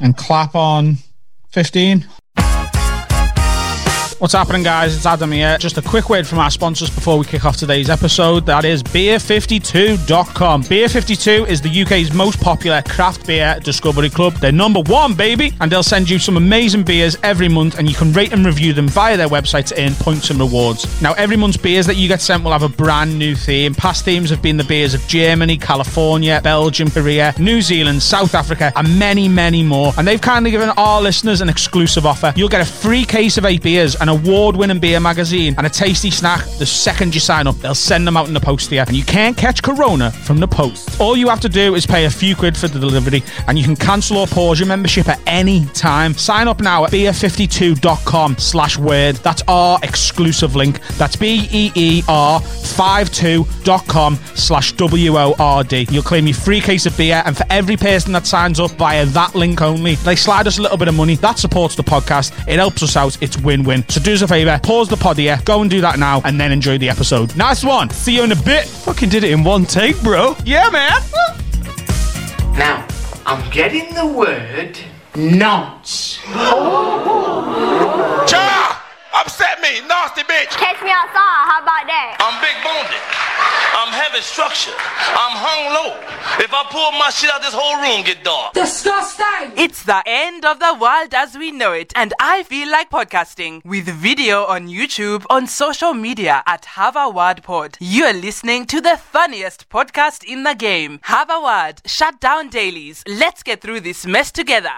and clap on 15. What's happening, guys? It's Adam here. Just a quick word from our sponsors before we kick off today's episode. That is Beer52.com. Beer52 is the UK's most popular craft beer discovery club. They're number one, baby, and they'll send you some amazing beers every month, and you can rate and review them via their website to earn points and rewards. Now, every month's beers that you get sent will have a brand new theme. Past themes have been the beers of Germany, California, Belgium, Korea, New Zealand, South Africa, and many, many more. And they've kindly given our listeners an exclusive offer. You'll get a free case of eight beers, an award winning beer magazine, and a tasty snack the second you sign up. They'll send them out in the post you, and you can't catch Corona from the post. All you have to do is pay a few quid for the delivery, and you can cancel or pause your membership at any time. Sign up now at beer52.com slash word. That's our exclusive link. That's B-E-E-R 52.com slash W-O-R-D. You'll claim your free case of beer, and for every person that signs up via that link only, they slide us a little bit of money. That supports the podcast. It helps us out. It's win-win. So do us a favour, pause the pod here, go and do that now, and then enjoy the episode. Nice one. See you in a bit. Fucking did it in one take, bro. Yeah, man. Now, I'm getting the word nonce. Cha! Upset me, nasty bitch. Catch me outside. How about that? I'm big boned. I'm heavy structure. I'm hung low. If I pull my shit out, this whole room get dark. Disgusting! It's the end of the world as we know it, and I feel like podcasting with video on YouTube, on social media at Have a Word Pod. You are listening to the funniest podcast in the game. Have a Word, shut down dailies. Let's get through this mess together.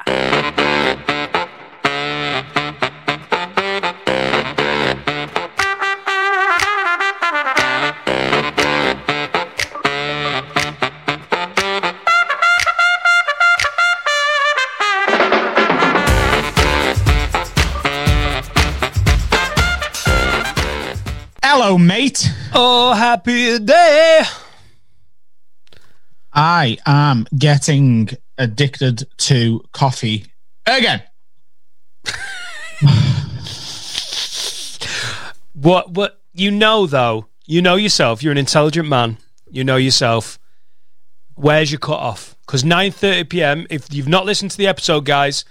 Hello, mate. Oh, happy day. I am getting addicted to coffee again. What? What? You know, though. You know yourself. You're an intelligent man. You know yourself. Where's your cut off? Because 9:30 p.m. If you've not listened to the episode, guys,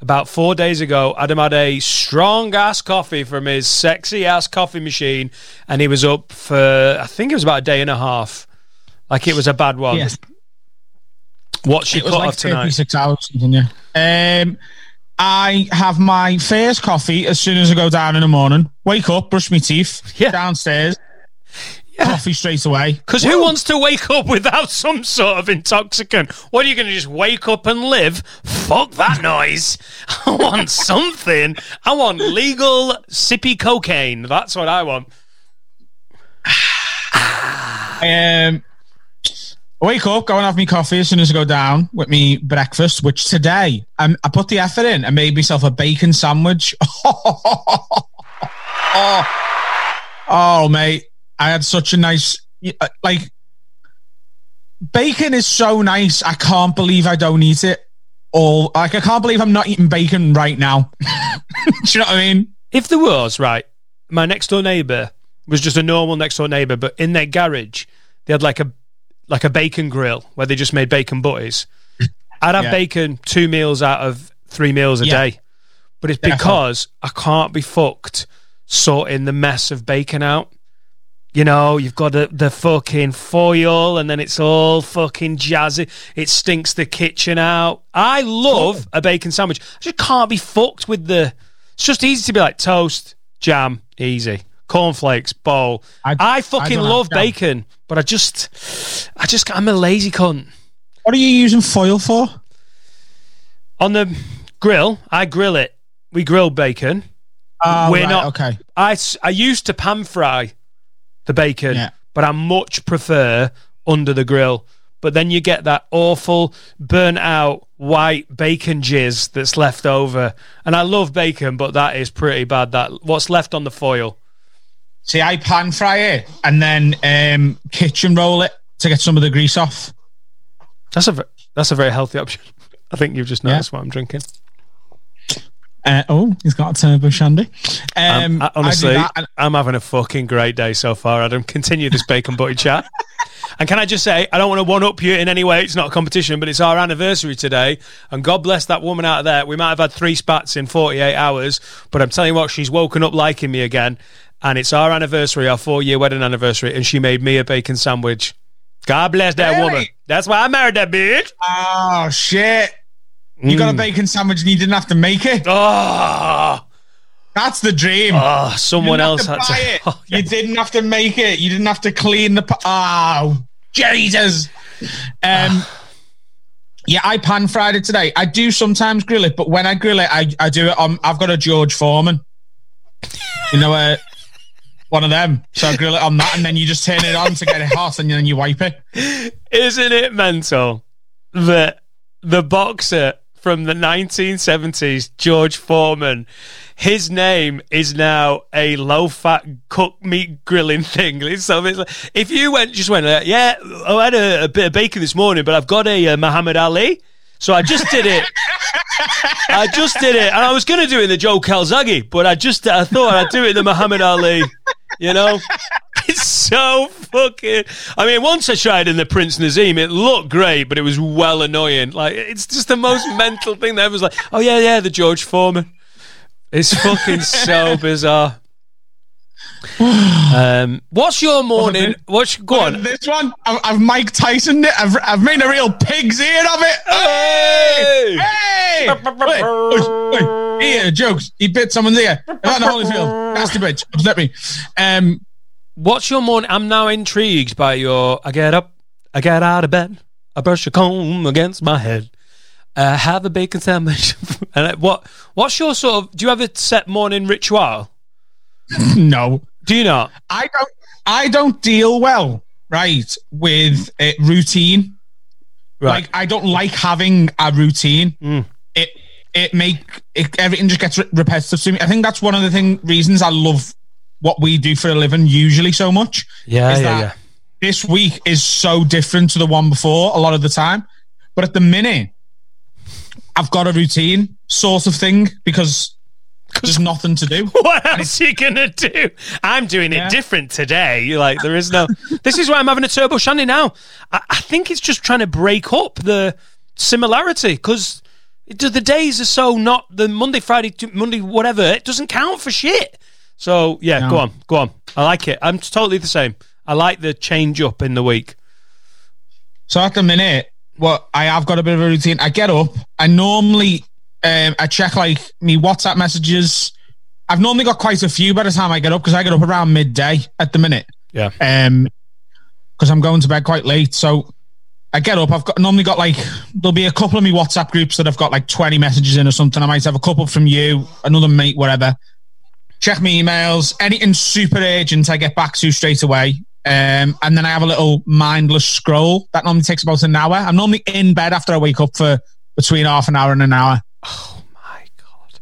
about four days ago, Adam had a strong ass coffee from his sexy ass coffee machine, and he was up for I think it was about a day and a half. Like it was a bad one. Yes. What's your It cut like off tonight? 36 hours, something, yeah. Um, I have my first coffee as soon as I go down in the morning. Wake up, brush my teeth, Yeah. downstairs, coffee straight away. Because who wants to wake up without some sort of intoxicant? What are you going to just wake up and live? Fuck that noise. I want something. I want legal sippy cocaine. That's what I want. Um, I wake up, go and have my coffee as soon as I go down with me breakfast, which today um, I put the effort in. I made myself a bacon sandwich. oh, oh, mate, I had such a nice uh, like bacon is so nice. I can't believe I don't eat it. All like I can't believe I'm not eating bacon right now. Do you know what I mean? If there was, right, my next door neighbour was just a normal next door neighbour, but in their garage, they had like a like a bacon grill where they just made bacon butties. I'd have Yeah. bacon two meals out of three meals a Yeah. day. But it's Definitely. because I can't be fucked sorting the mess of bacon out. You know, you've got the, the fucking foil and then it's all fucking jazzy. It stinks the kitchen out. I love a bacon sandwich. I just can't be fucked with the. It's just easy to be like toast, jam, easy. Cornflakes, bowl. I, I- I fucking don't love bacon, but I just. I just. I'm a lazy cunt. What are you using foil for? On the grill, I grill it. We grill bacon. Oh, We're right, not. okay. I, I used to pan fry the bacon, Yeah. but I much prefer under the grill. But then you get that awful burnt out white bacon jizz that's left over. And I love bacon, but that is pretty bad. That what's left on the foil. See, I pan fry it and then um, kitchen roll it to get some of the grease off. That's a that's a very healthy option. I think you've just noticed what I'm drinking. Uh, oh, he's got a turbo shandy. Um, I- honestly, and- I'm having a fucking great day so far, Adam. Continue this bacon butty chat. And can I just say, I don't want to one up you in any way. It's not a competition, but it's our anniversary today. And God bless that woman out there. We might have had three spats in 48 hours, but I'm telling you what, she's woken up liking me again. And it's our anniversary, our four year wedding anniversary. And she made me a bacon sandwich. God bless that Really? woman. That's why I married that bitch. Oh shit! You got a hmm. bacon sandwich and you didn't have to make it. Oh, That's the dream. oh someone else had to it. Oh, yeah. You didn't have to make it. You didn't have to clean the. Oh, Jesus. Um. Yeah, I pan fried it today. I do sometimes grill it, but when I grill it, I, I do it on. I've got a George Foreman. You know, uh, one of them. So I grill it on that, and then you just turn it on to get it hot, and then you wipe it. Isn't it mental that the boxer from the 1970s, George Foreman, his name is now a low-fat cooked meat grilling thing. So like, if you went, just went, uh, yeah, I had a, a bit of bacon this morning, but I've got a uh, Muhammad Ali. So I just did it. I just did it, and I was going to do it in the Joe Calzaghe, but I just I thought I'd do it in the Muhammad Ali. You know, it's so fucking. I mean, once I tried in the Prince Naseem, it looked great, but it was well annoying. Like it's just the most mental thing that was like, oh yeah, yeah, the George Foreman. It's fucking so bizarre. Um, what's your morning? What's go on? This one, I've, I've Mike Tyson it. I've, I've made a real pig's ear of it. Hey! Hey! Wait, wait, wait. Ear, jokes. He bit someone's ear. The Holyfield. Nasty bitch. Upset me. Um, What's your morning? I'm now intrigued by your. I get up, I get out of bed, I brush a comb against my head, I have a bacon sandwich. and I- what? What's your sort of? Do you have a set morning ritual? no. Do you not? I don't I don't deal well, right, with uh, routine. Right. Like I don't like having a routine. Mm. It it make it, everything just gets repetitive to me. I think that's one of the thing reasons I love what we do for a living usually so much. yeah, is yeah, that yeah. This week is so different to the one before a lot of the time. But at the minute, I've got a routine sort of thing because there's nothing to do. What else are you gonna do? I'm doing it different today. You're like, there is no. this is why I'm having a turbo shandy now. I, I think it's just trying to break up the similarity because the days are so not the Monday, Friday, Monday, whatever. It doesn't count for shit. So yeah, No. go on, go on. I like it. I'm totally the same. I like the change up in the week. So at the minute, what I have got a bit of a routine. I get up. I normally um, I check like me WhatsApp messages. I've normally got quite a few by the time I get up because I get up around midday at the minute. Yeah. Um, because I'm going to bed quite late. So I get up. I've got normally got like there'll be a couple of me WhatsApp groups that I've got like 20 messages in or something. I might have a couple from you, another mate, whatever. Check my emails. Anything super urgent, I get back to straight away. Um, and then I have a little mindless scroll that normally takes about an hour. I'm normally in bed after I wake up for between half an hour and an hour. Oh my God.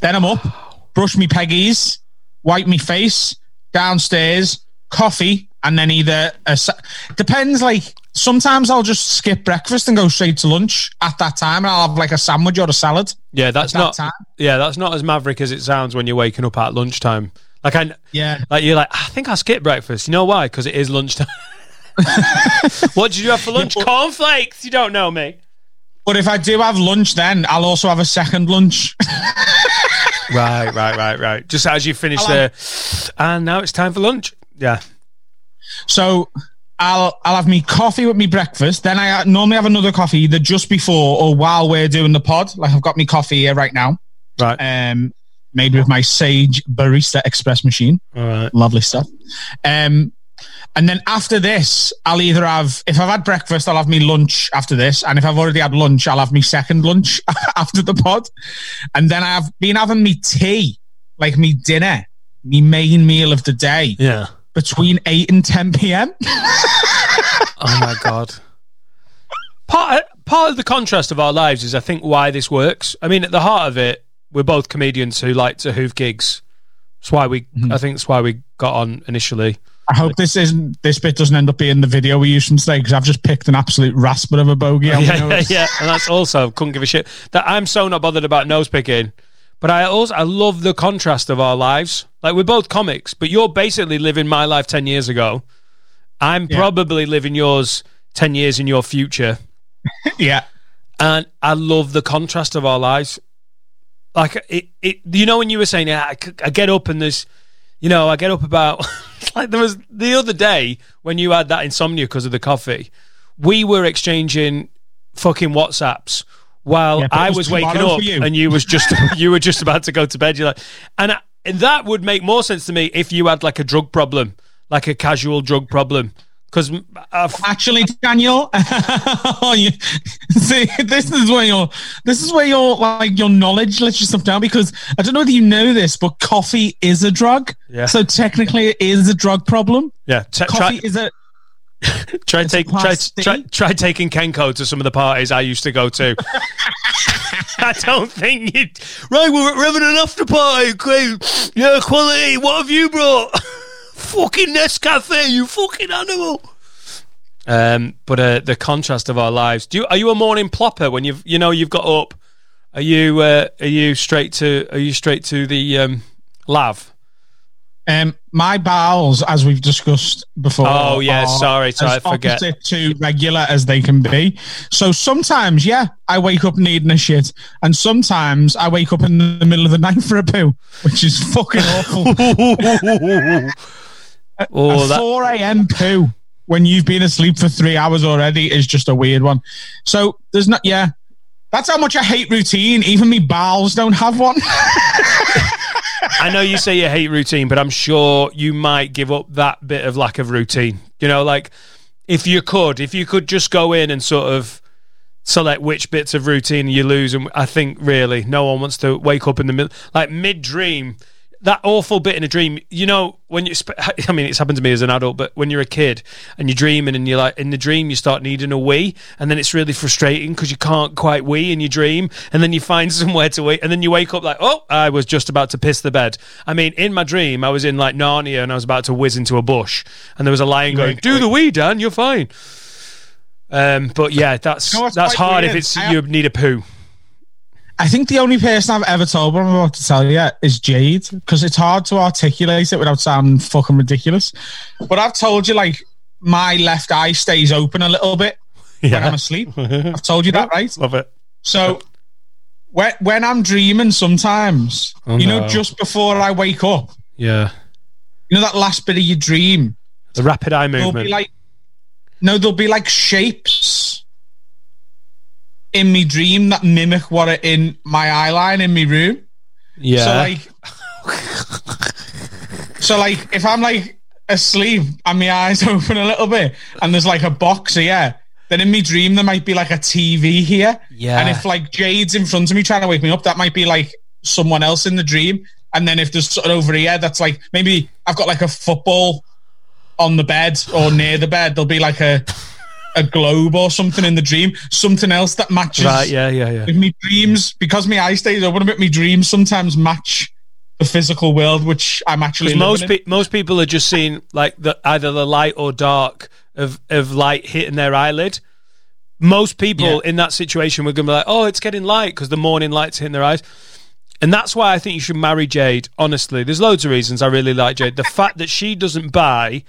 Then I'm up, brush me peggies, wipe me face, downstairs, coffee, and then either a sa- depends. Like sometimes I'll just skip breakfast and go straight to lunch at that time, and I'll have like a sandwich or a salad. Yeah, that's that not. time. Yeah, that's not as maverick as it sounds when you're waking up at lunchtime. Like I, Yeah, Like you're like, ah, I think I'll skip breakfast. You know why? Because it is lunchtime. what did you have for lunch? Cornflakes. You don't know me. but if I do have lunch, then I'll also have a second lunch. Right, right, right, right. Just as you finish I'll there, and now it's time for lunch. Yeah. So I'll I'll have me coffee with me breakfast. Then I normally have another coffee either just before or while we're doing the pod. Like I've got me coffee here right now, Right. um, made with my Sage Barista Express machine. All right. Lovely stuff. Um, and then after this, I'll either have if I've had breakfast, I'll have me lunch after this, and if I've already had lunch, I'll have me second lunch after the pod, and then I've been having me tea, like me dinner, me main meal of the day Yeah. Between eight and ten p.m. Oh my god. Part part of the contrast of our lives is, I think, why this works. I mean, at the heart of it, we're both comedians who like to hoof gigs. That's why we. Mm-hmm. I think that's why we got on initially. I hope this isn't this bit doesn't end up being the video we use from today because I've just picked an absolute rasper of a bogey. on my yeah, yeah, yeah, and that's also couldn't give a shit. That I'm so not bothered about nose picking, but I also I love the contrast of our lives. Like we're both comics, but you're basically living my life ten years ago, I'm Yeah. probably living yours 10 years in your future. Yeah. And I love the contrast of our lives. Like, it, it you know, when you were saying, yeah, I, I get up and there's, you know, I get up about, like, there was the other day when you had that insomnia because of the coffee, we were exchanging fucking WhatsApps while Yeah, I was was waking up you. and you was just you were just about to go to bed. You're like, and, I, and that would make more sense to me if you had like a drug problem, like a casual drug problem, because Actually, Daniel, oh, you, see, this is where your this is where your like your knowledge lets you stuff down because I don't know whether you know this, but coffee is a drug. Yeah. So technically, it is a drug problem. yeah, t- Coffee try is a try it's take try, try try taking Kenco to some of the parties I used to go to. I don't think you right. We're, we're having an after party. Great, yeah, quality. What have you brought? fucking Nescafe, you fucking animal. Um, but uh, the contrast of our lives. Do you are you a morning plopper when you've you know you've got up? Are you uh, are you straight to are you straight to the um, lav? Um, my bowels, as we've discussed before. Oh, yeah, sorry, sorry, as I forget. to regular as they can be. So sometimes, yeah, I wake up needing a shit, and sometimes I wake up in the middle of the night for a poo, which is fucking awful. Oh, a that, 4 a.m. poo when you've been asleep for three hours already is just a weird one. So there's not, yeah. That's how much I hate routine. Even me bowels don't have one. I know you say you hate routine, but I'm sure you might give up that bit of lack of routine. You know, like if you could, if you could just go in and sort of select which bits of routine you lose, and I think really no one wants to wake up in the middle, like mid dream. That awful bit in a dream, you know, when you, I mean, it's happened to me as an adult, but when you're a kid and you're dreaming and you're like, in the dream, you start needing a wee, and then it's really frustrating because you can't quite wee in your dream, and then you find somewhere to wee, and then you wake up like, oh, I was just about to piss the bed. I mean, in my dream, I was in like Narnia and I was about to whiz into a bush, and there was a lion going, do the wee, Dan, you're fine. Um, but yeah, that's You what's that's hard if it's I- you need a poo. I think the only person I've ever told what I'm about to tell you is Jade because it's hard to articulate it without sounding fucking ridiculous. But I've told you, like, my left eye stays open a little bit when I'm asleep. I've told you that, right? love it. So when, when I'm dreaming, sometimes, Oh, you know, no. just before I wake up, Yeah, you know, that last bit of your dream, the rapid eye movement. be like, no, there'll be like shapes in me dream that mimic what are in my eyeline in me room. yeah, So like, so like, if I'm like asleep and my eyes open a little bit, and there's like a box here, then in me dream there might be like a TV here. Yeah. And if like Jade's in front of me trying to wake me up, that might be like someone else in the dream. And then if there's something over here, that's like maybe I've got like a football on the bed or near the bed. There'll be like a a globe or something in the dream, something else that matches right. Yeah, yeah, yeah. with me dreams because my eye stays open a bit. Me dreams sometimes match the physical world, which I'm actually most in. pe- most people are just seeing like the either the light or dark of of light hitting their eyelid. Most people Yeah. in that situation were going to be like, "Oh, it's getting light because the morning light's hitting their eyes." And that's why I think you should marry Jade. Honestly, there's loads of reasons I really like Jade. The fact that she doesn't buy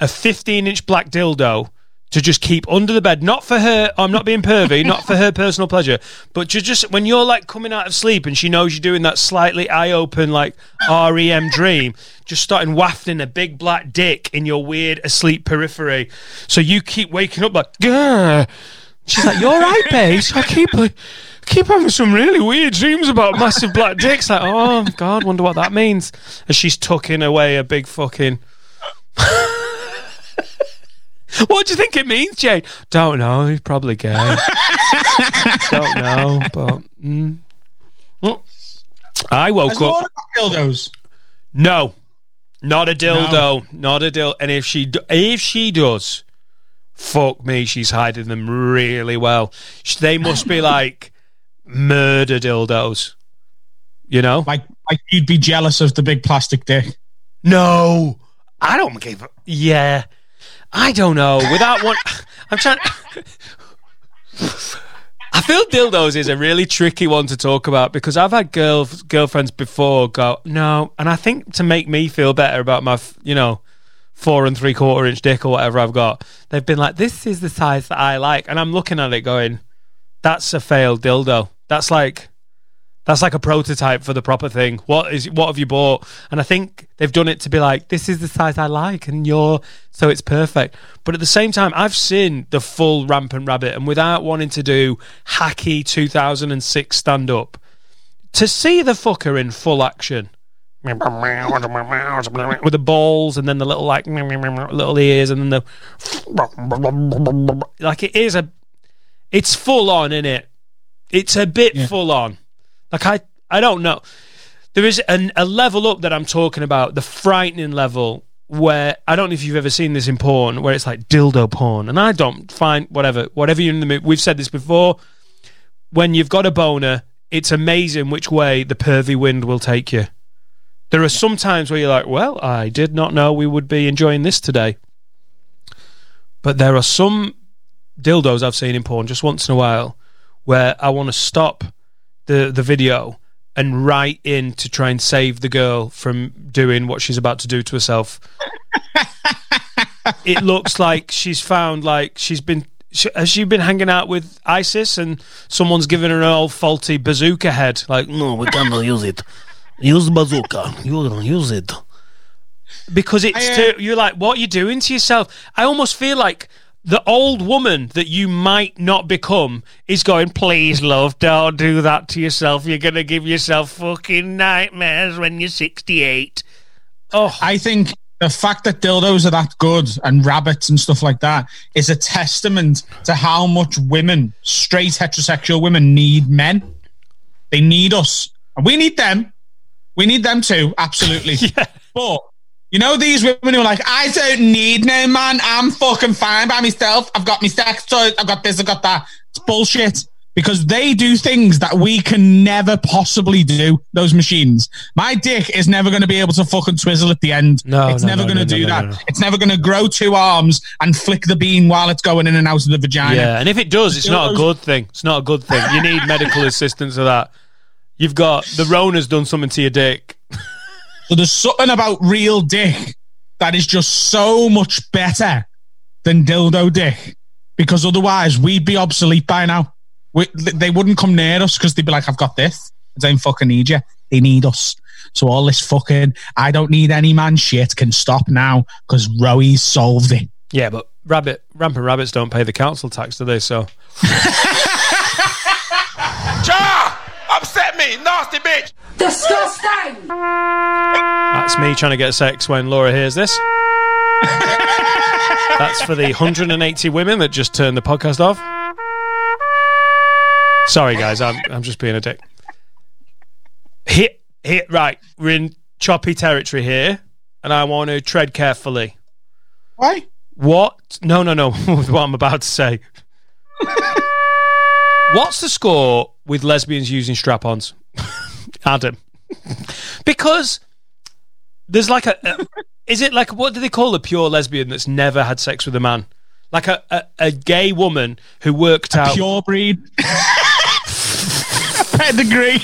a 15 inch black dildo to just keep under the bed, not for her. I'm not being pervy, not for her personal pleasure, but to just when you're like coming out of sleep and she knows you're doing that slightly eye open like REM dream, just starting wafting a big black dick in your weird asleep periphery, so you keep waking up like, Gah. She's like, "You're right, babes. I keep like, keep having some really weird dreams about massive black dicks. Like, oh god, wonder what that means." As she's tucking away a big fucking. what do you think it means, Jade? Don't know. He's probably gay. Don't know, but mm. Well, I woke Has up. Dildos? No, not a dildo, not a dildo. And if she do- if she does, fuck me, she's hiding them really well. They must be like murder dildos. You know? Like, like you'd be jealous of the big plastic dick. No, I don't give. a- Yeah, I don't know. Without one, I'm trying. I feel dildos is a really tricky one to talk about because I've had girl girlfriends before go no, and I think to make me feel better about my you know four and three quarter inch dick or whatever I've got, they've been like, "This is the size that I like," and I'm looking at it going, "That's a failed dildo. That's like." That's like a prototype for the proper thing. What is what have you bought? And I think they've done it to be like, this is the size I like, and you're so it's perfect. But at the same time, I've seen the full rampant rabbit, and without wanting to do hacky 2006 stand up, to see the fucker in full action with the balls and then the little like little ears and then the like it is a it's full on in it it's a bit full on like i i don't know. There is an, a level up that i'm talking about the frightening level where i don't know if you've ever seen this in porn where it's like dildo porn. And i don't find whatever whatever you're in the mood we've said this before. When you've got a boner it's amazing which way the pervy wind will take you. There are some times where you're like, well, I did not know we would be enjoying this today. But there are some dildos I've seen in porn just once in a while where I want to stop the, the video and right in to try and save the girl from doing what she's about to do to herself. it looks like she's found like she's been she, has she been hanging out with ISIS and someone's given her an old faulty bazooka head? Like, no, we cannot use it. Use bazooka. You don't use it. Because it's I, uh, too, you're like, what are you doing to yourself? I almost feel like the old woman that you might not become is going, please, love, don't do that to yourself. You're going to give yourself fucking nightmares when you're 68. Oh, I think the fact that dildos are that good and rabbits and stuff like that is a testament to how much women, straight heterosexual women, need men. They need us. And we need them. We need them too, absolutely. yeah. But you know these women who are like, I don't need no man. I'm fucking fine by myself. I've got my sex toys. I've got this. I've got that. It's bullshit because they do things that we can never possibly do. Those machines. My dick is never going to be able to fucking twizzle at the end. No, it's no, never no, going to no, do that. It's never going to grow two arms and flick the bean while it's going in and out of the vagina. Yeah, and if it does, it's not a good thing. It's not a good thing. You need medical assistance for that. You've got the Rona's done something to your dick. So there's something about real dick that is just so much better than dildo dick because otherwise we'd be obsolete by now. We, they wouldn't come near us because they'd be like, I've got this. I don't fucking need you. They need us. So all this fucking, I don't need any man shit can stop now because Roey's solved it. Yeah, but rabbit, rampant rabbits don't pay the council tax, do they? So Ja! Upset me, nasty bitch! Disgusting! that's me trying to get sex when Laura hears this. That's for the 180 women that just turned the podcast off. Sorry, guys, I'm I'm just being a dick. Hit hit right. We're in choppy territory here, and I want to tread carefully. Why? What? No, no, no. what I'm about to say. What's the score with lesbians using strap-ons, Adam? because there's like a, a- is it like what do they call a pure lesbian that's never had sex with a man? Like a, a, a gay woman who worked out. Pure breed. Pedigree.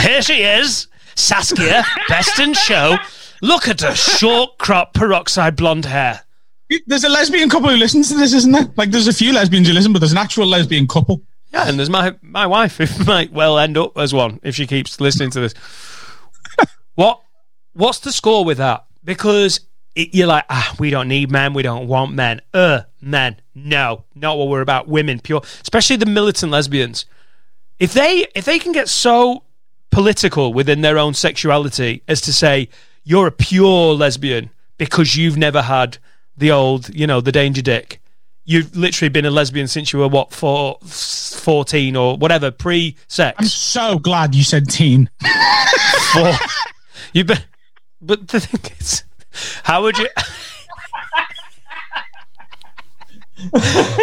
Here she is, Saskia, best in show. Look at her short crop peroxide blonde hair. There's a lesbian couple who listens to this, isn't there? Like, there's a few lesbians who listen, but there's an actual lesbian couple. Yeah, and there's my my wife who might well end up as one if she keeps listening to this. what what's the score with that? Because it, you're like, ah, we don't need men, we don't want men. Uh, men, no, not what we're about. Women, pure, especially the militant lesbians. If they if they can get so political within their own sexuality as to say you're a pure lesbian because you've never had the old, you know, the danger dick you've literally been a lesbian since you were what four, 14 or whatever pre-sex i'm so glad you said teen four. you've been but the thing is how would you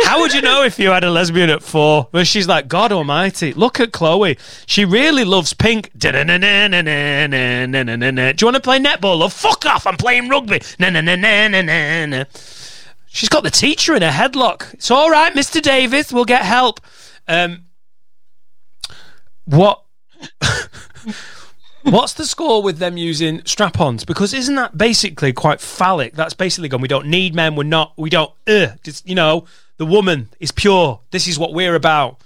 how would you know if you had a lesbian at four? Well, she's like, God Almighty, look at Chloe. She really loves pink. Do you want to play netball? Love? Fuck off! I'm playing rugby. Na na na na na na. She's got the teacher in a headlock. It's all right, Mr. Davis. We'll get help. Um, what? What's the score with them using strap-ons? Because isn't that basically quite phallic? That's basically gone. We don't need men. We're not. We don't. Uh, just you know, the woman is pure. This is what we're about.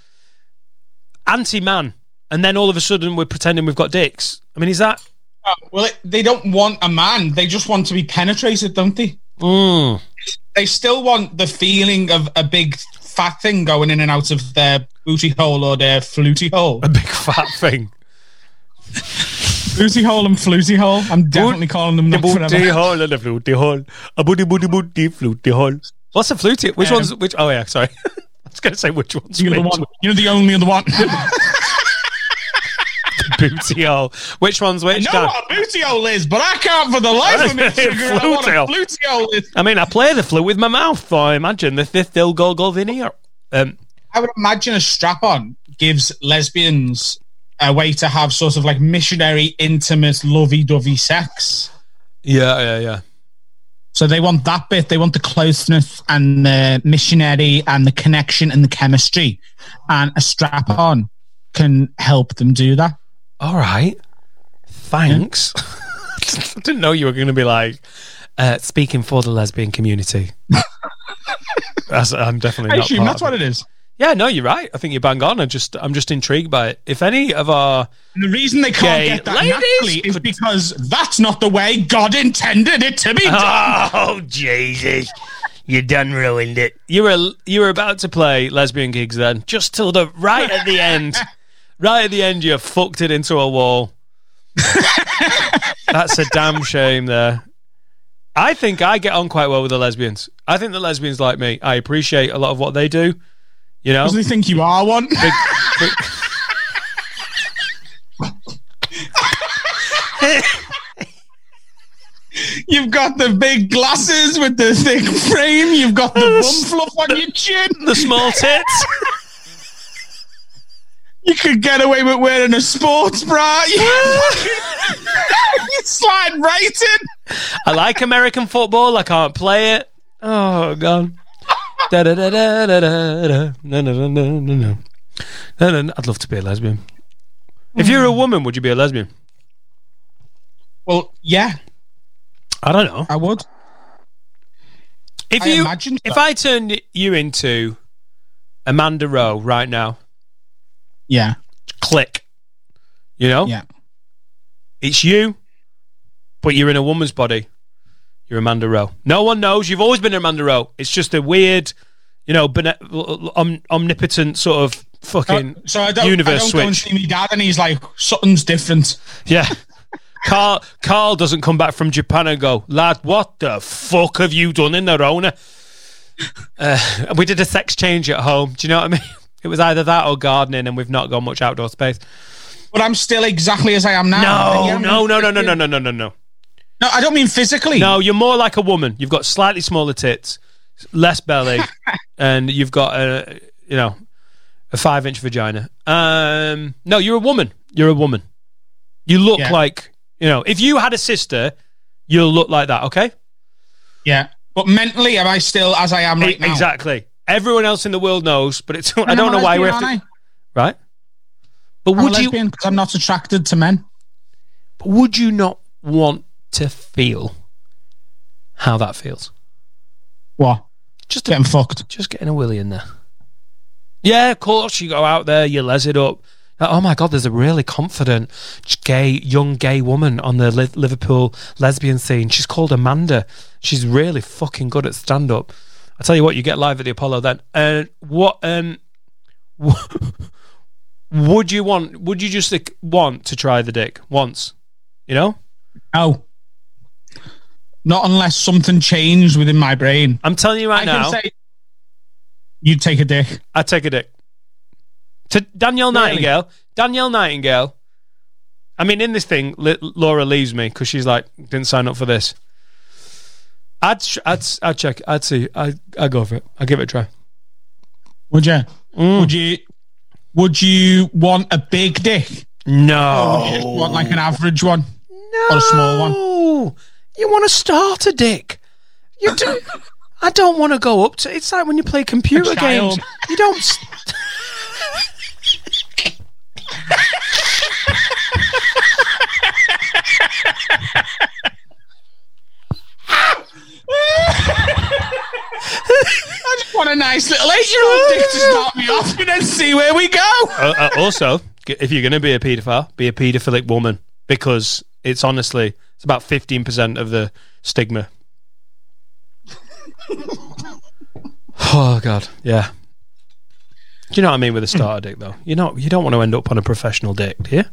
Anti-man, and then all of a sudden we're pretending we've got dicks. I mean, is that? Uh, well, it, they don't want a man. They just want to be penetrated, don't they? Mm. They still want the feeling of a big fat thing going in and out of their booty hole or their fluty hole. A big fat thing. Booty hole and fluty hole. I'm definitely calling them that forever. hole and the fluty hole. A booty booty booty fluty hole. What's a fluty? Which Um, one's which? Oh yeah, sorry. I was going to say which one's You're the, one, you're the only other one. booty hole. Which one's I which? know Dan? what a booty hole is, but I can't for the life of me figure out what a Fluty hole. is. I mean, I play the flute with my mouth, so I imagine the fifth still go go veneer. Um, I would imagine a strap on gives lesbians a way to have sort of like missionary, intimate, lovey dovey sex. yeah, yeah, yeah. So they want that bit. They want the closeness and the missionary and the connection and the chemistry. And a strap on can help them do that. All right. Thanks. I didn't know you were going to be like uh, speaking for the lesbian community. That's, I'm definitely I not. assume that's of what it is. Yeah, no, you're right. I think you're bang on. I just, I'm just intrigued by it. If any of our, And the reason they can't get that ladies naturally is because that's not the way God intended it to be done. oh Jesus, you done ruined it. You were, you were about to play lesbian gigs then, just till the right at the end. Right at the end, you fucked it into a wall. That's a damn shame there. I think I get on quite well with the lesbians. I think the lesbians like me. I appreciate a lot of what they do. You know, Does they think you are one? big, big, You've got the big glasses with the thick frame. You've got the bum fluff on your chin. the small tits. You could get away with wearing a sports bra. You slide right in. I like American football. I can't play it. Oh god. Da da da da da da da. No no no no no no. No, no, no. I'd love to be a lesbian. If you're a woman, would you be a lesbian? Well, yeah, I don't know. I would. If I you, if. I turned you into Amanda Rowe right now, Yeah, click. You know, yeah. it's you, but you're in a woman's body. You're Amanda Rowe. No one knows. You've always been Amanda Rowe. It's just a weird, you know, bene- om- omnipotent sort of fucking So I don't, universe I don't go and see my dad, and he's like, "Something's different." Yeah. Carl Carl doesn't come back from Japan and go, lad, what the fuck have you done in the Rona? Uh, we did a sex change at home. Do you know what I mean? It was either that or gardening, and we've not got much outdoor space. But I'm still exactly as I am now. No, no, no, no, no, no, no, no, no, no. No, I don't mean physically. No, you're more like a woman. You've got slightly smaller tits, less belly, and you've got a, you know, a five inch vagina. Um, no, you're a woman. You're a woman. You look Yeah. like, you know, if you had a sister, you'll look like that. Okay. Yeah, but mentally, am I still as I am right E- now? Exactly. Everyone else in the world knows, but it's. I don't know why we lesbian, have to. aren't Right. But? I'm would a you? because I'm not attracted to men. but Would you not want to feel how that feels? What? Just a, Getting fucked. just getting a willy in there. Yeah, of course. You go out there, you les it up. Oh my god, there's a really confident gay young gay woman on the Liverpool lesbian scene. She's called Amanda. She's really fucking good at stand up. I tell you what, you get live at the Apollo then. Uh, what um would you want would you just like, want to try the dick once? You know? No. Not unless something changed within my brain. I'm telling you right I now, say you'd take a dick. I'd take a dick. To Danielle Really? Nightingale. Danielle Nightingale. I mean, in this thing, Laura leaves me because she's like, didn't sign up for this. I'd, sh- I'd, I'd check. I'd see. I'd, I'd go for it. I'd give it a try. Would you? Mm. Would you? Would you want a big dick? No. Or would you want like an average one? No. Or a small one? You want to start a dick. You do. I don't want to go up to. It's like when you play computer games. You don't. s- nice little eight-year-old dick to start me off, and then see where we go. Uh, uh, also, if you're going to be a paedophile, be a paedophilic woman because it's honestly it's about fifteen percent of the stigma. oh God, yeah. Do you know what I mean with a starter dick though? You know, you don't want to end up on a professional dick, do you?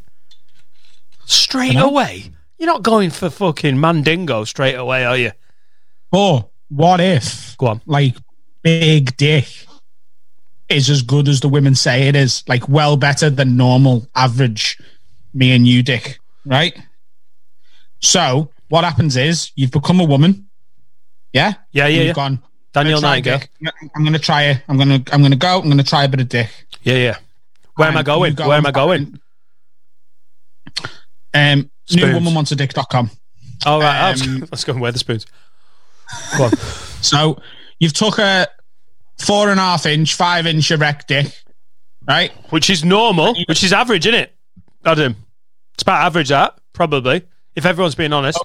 Straight away, you're not going for fucking mandingo straight away, are you? Or what if, Go on. like, big dick is as good as the women say it is? Like, well better than normal, average me and you dick, right? So what happens is you've become a woman, yeah, Yeah, yeah, You've gone. Daniel "I'm gonna try Nightingale. I'm going to try it. I'm going to. I'm going to go. I'm going to try a bit of dick. Yeah, yeah. Where am I going? go Where am I going? Um, Spoons. newwomanwantsadick.com. All right, Um, let's go and wear the spoons. Go on. So you've took a four and a half inch, five inch erect dick, right? which is normal, which is average, isn't it, Adam? It's about average, that probably. If everyone's being honest.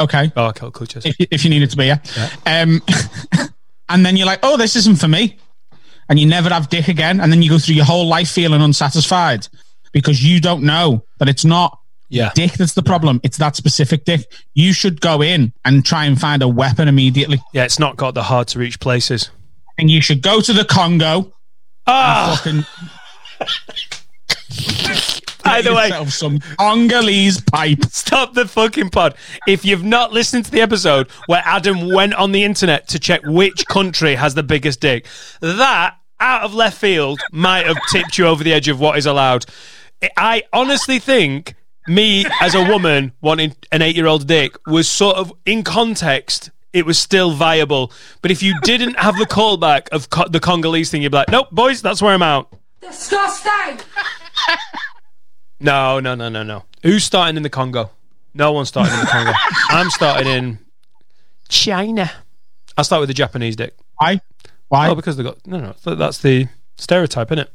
Okay. Oh, okay, cool. Cheers. If, if you need it to be, yeah. Um, and then you're like, oh, this isn't for me. And you never have dick again. And then you go through your whole life feeling unsatisfied because you don't know that it's not Yeah. dick that's the problem. It's that specific dick. You should go in and try and find a weapon immediately. Yeah, it's not got the hard to reach places. And you should go to the Congo. Ah, Fucking either way, some Congolese pipe. stop the fucking pod. If you've not listened to the episode where Adam went on the internet to check which country has the biggest dick, that out of left field might have tipped you over the edge of what is allowed. I honestly think me as a woman wanting an eight year old dick was sort of in context. It was still viable, but if you didn't have the callback of co- the Congolese thing, you'd be like, "Nope, boys, that's where I'm out." Disgusting! No, no, no, no, no. Who's starting in the Congo? No one's starting in the Congo. I'm starting in China. I'll start with the Japanese dick. Why? Why? Oh, because they got no, no. th- That's the stereotype, isn't it?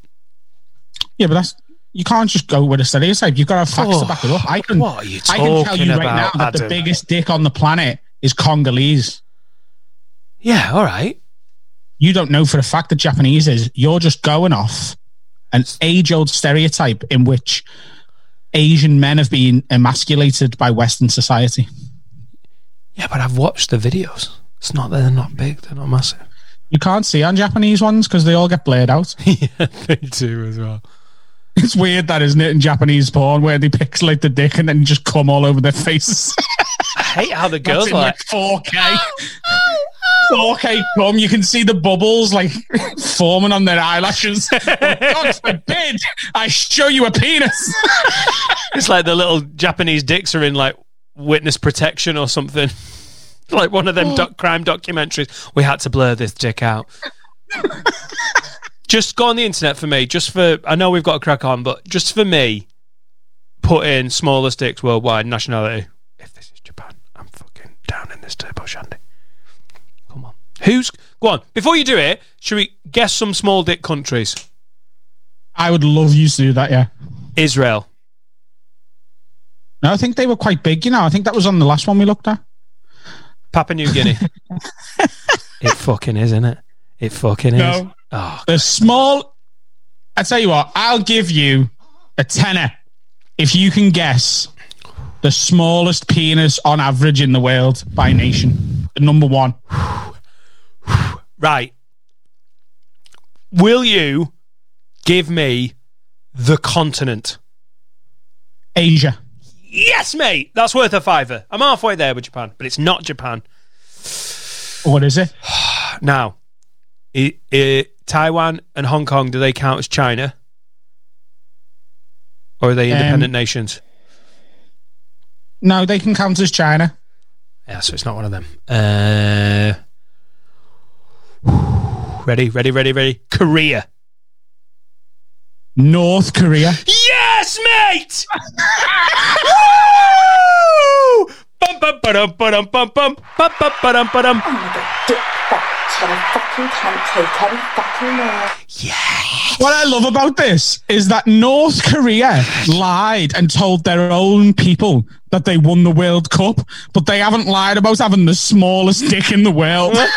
Yeah, but that's you can't just go with a stereotype. You've got to have facts Oh, to back it up. Oh, I can. what are you talking I can tell you right now about, that the biggest dick on the planet is Congolese. Yeah, all right. You don't know for a fact that Japanese is. You're just going off an age-old stereotype in which Asian men have been emasculated by Western society. Yeah, but I've watched the videos. It's not that they're not big. They're not massive. You can't see on Japanese ones because they all get blurred out. yeah, they do as well. It's weird that, isn't it, in Japanese porn where they pixelate the dick and then just come all over their faces. I hate how the girls like. like 4K. 4K come, you can see the bubbles like forming on their eyelashes. Oh, God forbid I show you a penis. It's like the little Japanese dicks are in like witness protection or something. like one of them doc- crime documentaries. We had to blur this dick out. Just go on the internet for me. Just for I know we've got a crack on, but just for me, put in smaller dicks worldwide nationality. If this is Japan, I'm fucking down in this turbo shandy. Come on, who's go on? Before you do it, should we guess some small dick countries? I would love you to do that, yeah. Israel. No, I think they were quite big, you know. I think that was on the last one we looked at. Papua New Guinea. it fucking is, isn't it? It fucking is. Oh, The small I tell you what, I'll give you a tenner if you can guess the smallest penis on average in the world by nation. The number one. right. Will you give me the continent? Asia. Yes, mate. That's worth a fiver. I'm halfway there with Japan, but it's not Japan. What is it? Now, i i Taiwan and Hong Kong, do they count as China? Or are they independent Um, nations? No, they can count as China. Yeah, so it's not one of them. Uh, ready, ready, ready, ready. Korea. North Korea. Yes, mate! Bum bum ba dum ba dum bum bum bum bum ba dum ba dum. Get back to the fucking country, come fucking What I love about this is that North Korea lied and told their own people that they won the World Cup, but they haven't lied about having the smallest dick in the world.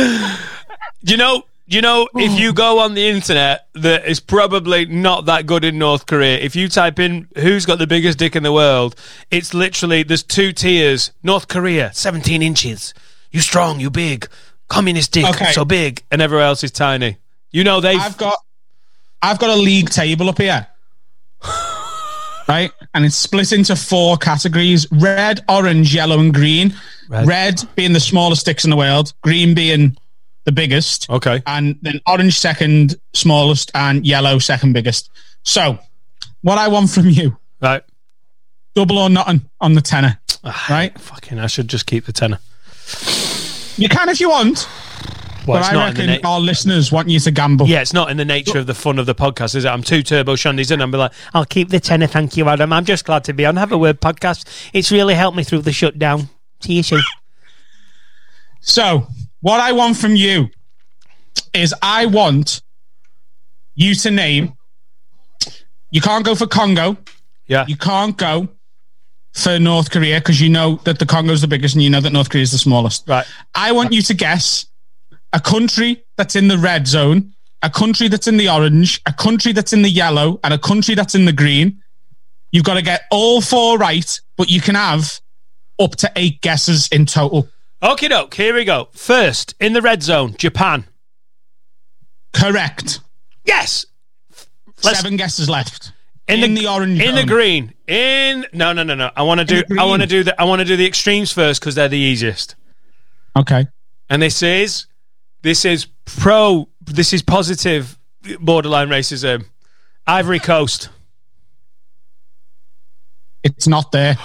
you know, you know, if you hmm. go on the internet, that is probably not that good in North Korea. If you type in who's got the biggest dick in the world, it's literally there's two tiers. North Korea, 17 inches. You strong, you big. Communist dick, Okay. so big, and everywhere else is tiny. You know they. I've got I've got a league table up here. right? And it's split into four categories red, orange, yellow, and green. Red. Red, being the smallest dicks in the world, green being the biggest. Okay. And then orange second smallest and yellow second biggest. So what I want from you, Right. double or nothing on the tenner. Ah, right? Fucking, I should just keep the tenner. You can if you want, Well, but I in reckon our listeners want you to gamble. Yeah, it's not in the nature of the fun of the podcast, is it? I'm two turbo shandies and I'm like, I'll keep the tenner, thank you, Adam. I'm just glad to be on Have a Word podcast. It's really helped me through the shutdown. See you soon. So, what I want from you is I want you to name. You can't go for Congo. Yeah. You can't go for North Korea because you know that the Congo's the biggest and you know that North Korea is the smallest. Right. I want you to guess a country that's in the red zone, a country that's in the orange, a country that's in the yellow, and a country that's in the green. You've got to get all four right, but you can have up to eight guesses in total. Okay, doke. Here we go. First, in the red zone, Japan. Correct. Yes. Let's- Seven guesses left. In, In the orange In the green. In no, no, no, no. I want to do. I want to do the. I want to do the extremes first because they're the easiest. Okay. And this is, this is pro. This is positive borderline racism. Ivory Coast. It's not there.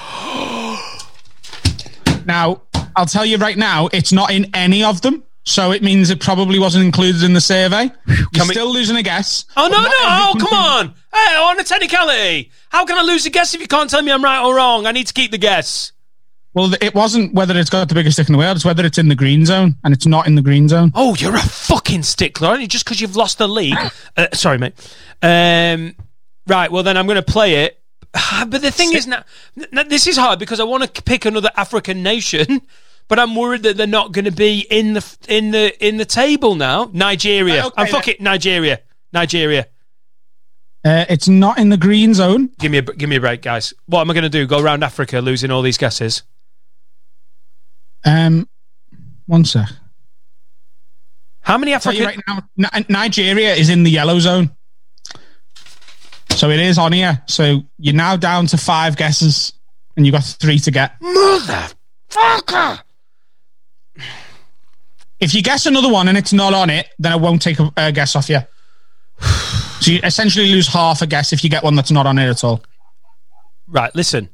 now, I'll tell you right now, it's not in any of them. So it means it probably wasn't included in the survey. You're we- still losing a guess. Oh no, but no! Oh come on! Hey, on a technicality. How can I lose a guess if you can't tell me I'm right or wrong? I need to keep the guess. Well, it wasn't whether it's got the biggest stick in the world. It's whether it's in the green zone, and it's not in the green zone. Oh, you're a fucking stickler, aren't you? Just because you've lost the league. Uh, sorry, mate. Um, right. Well, then I'm going to play it. But the thing is, now n- this is hard because I want to pick another African nation, but I'm worried that they're not going to be in the in the in the table now. Nigeria. Right, okay, I'm fuck then. it. Nigeria. Nigeria. Uh, it's not in the green zone. Give me a give me a break, guys. What am I going to do? Go around Africa, losing all these guesses? Um, one sec. How many tell you African? right now, Ni- Nigeria is in the yellow zone. So it is on here. So you're now down to five guesses, and you've got three to get. Motherfucker! If you guess another one and it's not on it, then I won't take a, a guess off you. So you essentially lose half a guess if you get one that's not on it at all. Right, listen.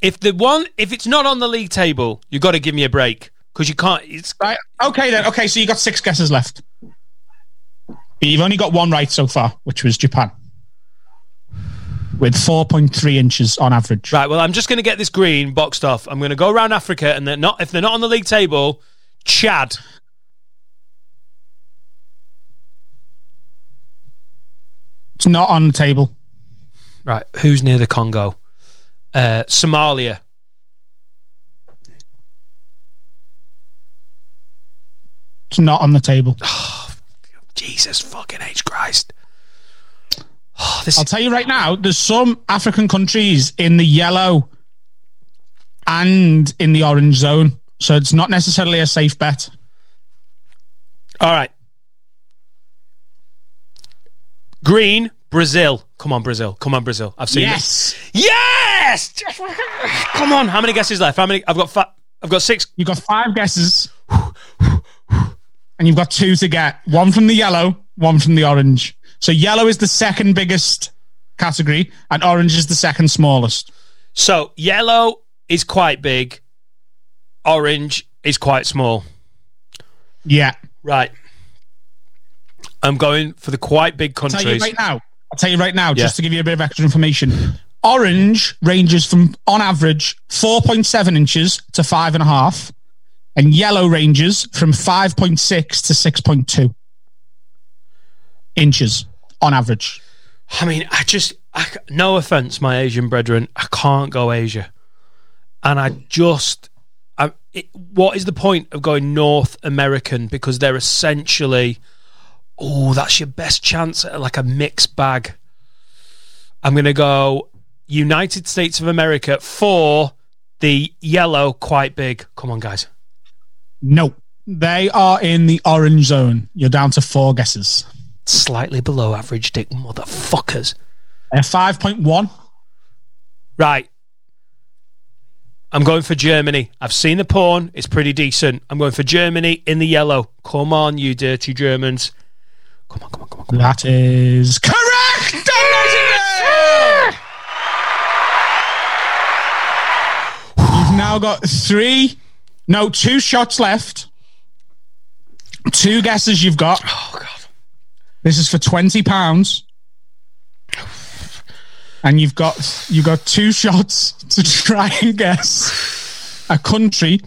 If the one, if it's not on the league table, you've got to give me a break because you can't. It's Right. Okay then. Okay, so you got six guesses left. But you've only got one right so far, which was Japan. With 4.3 inches on average. right. Well, I'm just going to get this green boxed off. I'm going to go around Africa, and they're not. If they're not on the league table, Chad. It's not on the table. Right. Who's near the Congo? Uh, Somalia. It's not on the table. Jesus fucking H Christ. Oh, this I'll tell you right now, there's some African countries in the yellow and in the orange zone. So it's not necessarily a safe bet. all right. Green, Brazil. Come on, Brazil. Come on, Brazil. I've seen Yes. it. Yes. Come on. How many guesses left? How many? I've got. Fa- I've got six. You've got five guesses. And you've got two to get. One from the yellow, one from the orange. So yellow is the second biggest category, and orange is the second smallest. So yellow is quite big. Orange is quite small. Yeah. Right. I'm going for the quite big I'll tell you right now. I'll tell you right now, Yeah. just to give you a bit of extra information. Orange ranges from, on average, 4.7 inches to five and a half, and yellow ranges from 5.6 to 6.2 inches on average. I mean, I just, I, no offense, my Asian brethren, I can't go Asia, and I just, I, it, what is the point of going North American because they're essentially oh that's your best chance at like a mixed bag. I'm going to go United States of America for the yellow quite big. Come on guys. No, they are in the orange zone. You're down to four guesses. Slightly below average dick motherfuckers. They're 5.1. Right. I'm going for Germany. I've seen the porn. It's pretty decent. I'm going for Germany in the yellow. Come on, you dirty Germans. Come on, come on, come on. Come on. That is correct! You've now got three, no, two shots left. Two guesses you've got. Oh, God. This is for twenty pounds, and you've got you've got two shots to try and guess a country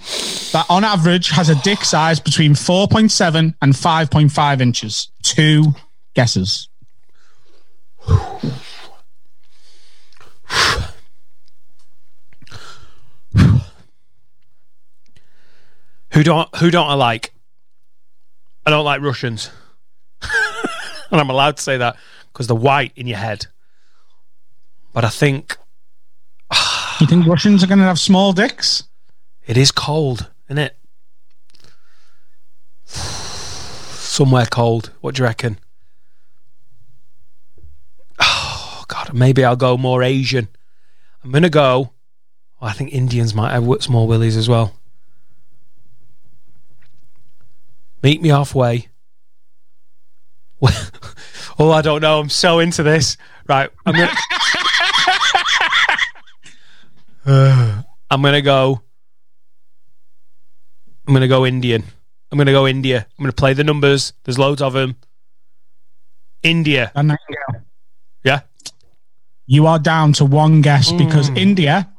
that, on average, has a dick size between four point seven and five point five inches. Two guesses. Who don't who don't I like? I don't like Russians. and I'm allowed to say that because they're white in your head. But I think You think Russians are going to have small dicks? it is cold, isn't it? Somewhere cold. What do you reckon? Oh God, maybe I'll go more Asian. I'm gonna go. Well, I think Indians might have small willies as well. Meet me halfway. oh, I don't know. I'm so into this. Right, I'm gonna. I'm gonna go. I'm gonna go Indian. I'm gonna go India. I'm gonna play the numbers. There's loads of them. India. Nightingale. Yeah. You are down to one guess hmm. because India,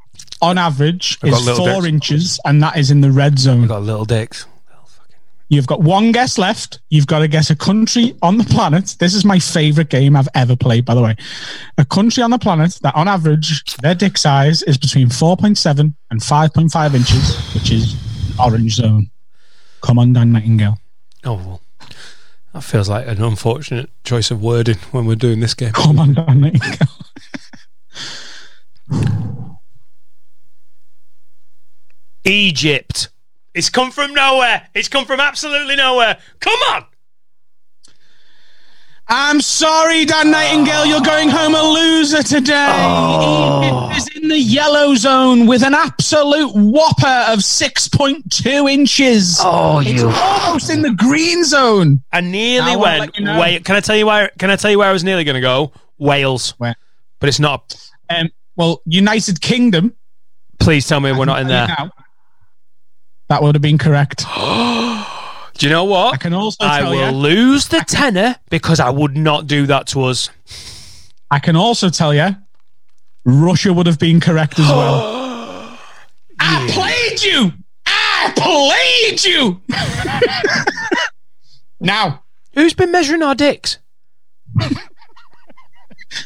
on average. I've is four dicks. inches, and that is in the red zone. Got little dicks. You've got one guess left. You've got to guess a country on the planet. This is my favorite game I've ever played, by the way. A country on the planet that, on average, their dick size is between 4.7 and 5.5 inches, which is orange zone. Come on, Dan Nightingale. Oh, well. That feels like an unfortunate choice of wording when we're doing this game. Come on, Dan Nightingale. Egypt. It's come from nowhere. It's come from absolutely nowhere. Come on. I'm sorry, Dan Nightingale. You're going home a loser today. Egypt is in the yellow zone with an absolute whopper of 6.2 inches. Oh, you. It's almost in the green zone. I nearly I went. let you know. Wait, can I tell you where? Can I tell you where I was nearly going to go? Wales. Where? But it's not. Um, well, United Kingdom. Please tell me we're not in Tell there. now, That would have been correct. Do you know what? I can also I will you. lose the tenner because I would not do that to us. I can also tell you. Russia would have been correct as well. I played you. I played you. now, Who's been measuring our dicks?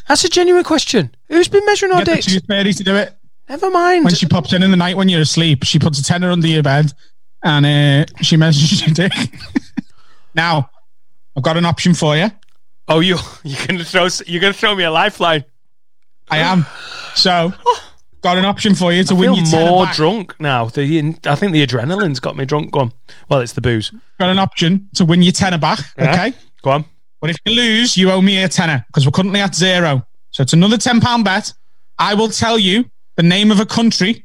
That's a genuine question. Who's been measuring our get the dicks? tooth fairy to do it. Never mind. When she pops in in the night when you're asleep, she puts a tenner under your bed and uh, she measures your dick. now, I've got an option for you. oh, you you're gonna throw you're gonna throw me a lifeline. I am. So, got an option for you to I win feel your more drunk now. The I think the adrenaline's got me drunk. Go on. Well, it's the booze. Got an option to win your tenner back. Yeah. Okay. Go on. But if you lose, you owe me a tenner because we're currently at zero. So it's another £10 bet. I will tell you the name of a country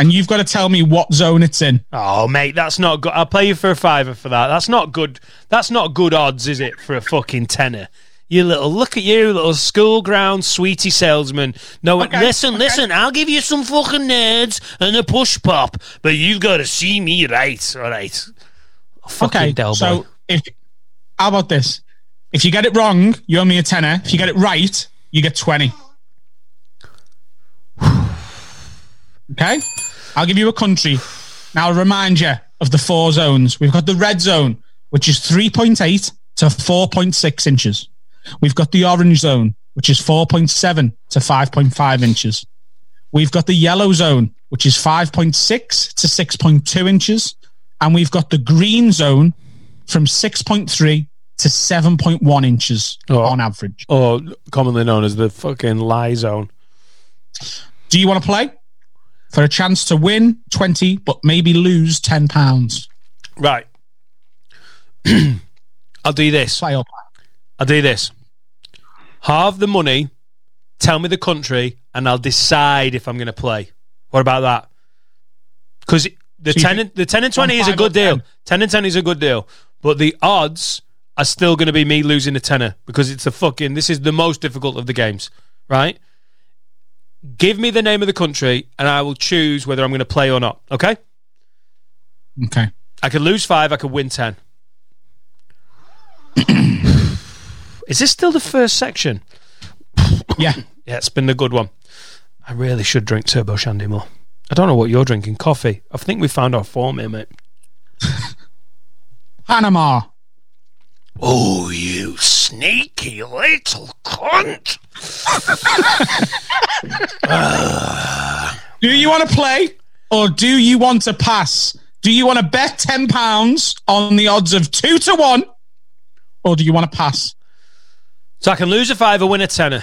and you've got to tell me what zone it's in. Oh, mate, that's not good. I'll play you for a fiver for that. That's not good. That's not good odds, is it, for a fucking tenner? You little look at you, little school ground sweetie salesman. No, Okay, listen, okay. listen. I'll give you some fucking nerds and a push pop, but you've got to see me right. All right. Fucking Okay. So if how about this? If you get it wrong, you owe me a tenner. If you get it right, you get 20. Okay? I'll give you a country. Now I'll remind you of the four zones. We've got the red zone, which is 3.8 to 4.6 inches. We've got the orange zone, which is 4.7 to 5.5 inches. We've got the yellow zone, which is 5.6 to 6.2 inches. And we've got the green zone from 6.3 to 7.1 inches Oh. on average. Or commonly known as the fucking lie zone. Do you want to play? For a chance to win 20, but maybe lose 10 pounds. Right. I'll do this. I'll do this. Halve the money, tell me the country, and I'll decide if I'm going to play. What about that? Because the So ten, think and, the ten and twenty one is a good deal. 10? Ten and ten is a good deal, but the odds are still going to be me losing a tenner because it's a fucking. This is the most difficult of the games, right? Give me the name of the country, and I will choose whether I'm going to play or not. Okay? Okay. I could lose five. I could win ten. is this still the first section? Yeah. Yeah, it's been a good one. I really should drink Turbo Shandy more. I don't know what you're drinking. Coffee. I think we found our form here, mate. Panama. Oh, you sneaky little cunt. Do you want to play or do you want to pass? Do you want to bet ten pounds on the odds of two to one, or do you want to pass? So I can lose a five or win a tenner.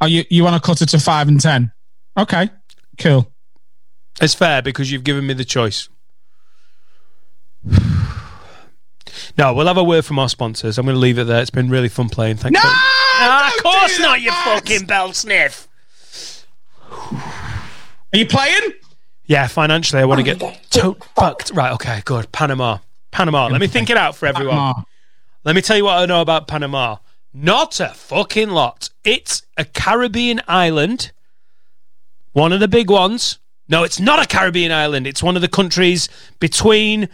Are you you want to cut it to five and ten? Okay, cool. It's fair because you've given me the choice. No, we'll have a word from our sponsors. I'm going to leave it there. It's been really fun playing. Thank No, you. Ah, of course not, that. you fucking bell sniff. Are you playing? Yeah, financially, I want to get to- fucked. Right, okay, good. Panama. Panama. Let me think it out for everyone. Panama. Let me tell you what I know about Panama. Not a fucking lot. It's a Caribbean island, one of the big ones. No, it's not a Caribbean island. It's one of the countries between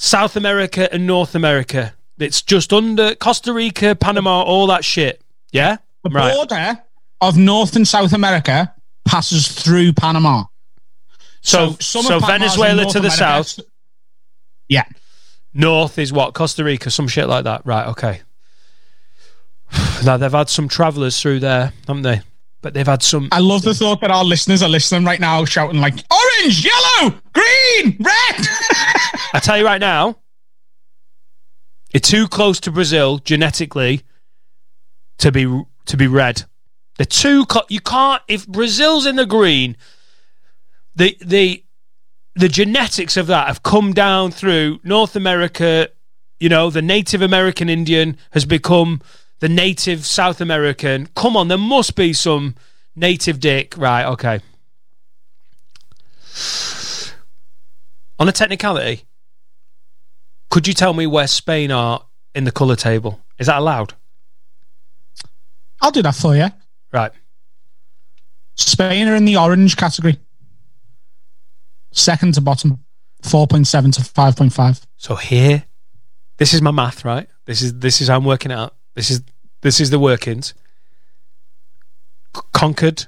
South America and North America. It's just under Costa Rica, Panama, all that shit. Yeah? The Right. border of North and South America passes through Panama. So, some so of Venezuela to the America. south, Yeah. north is what? Costa Rica, some shit like that. Right, okay. Now, they've had some travellers through there, haven't they? But they've had some. I love the thought that our listeners are listening right now, shouting like orange, yellow, green, red. I tell you right now, it's too close to Brazil genetically to be to be red. They're too. Co- you can't. If Brazil's in the green, the the the genetics of that have come down through North America. You know, the Native American Indian has become the native South American. Come on, there must be some native dick, right? Okay. On a technicality, could you tell me where Spain are in the colour table? Is that allowed? I'll do that for you. Right. Spain are in the orange category. Second to bottom, 4.7 to 5.5. So here, this is my math, right? This is this is how I'm working out. This is this is the workings. C- conquered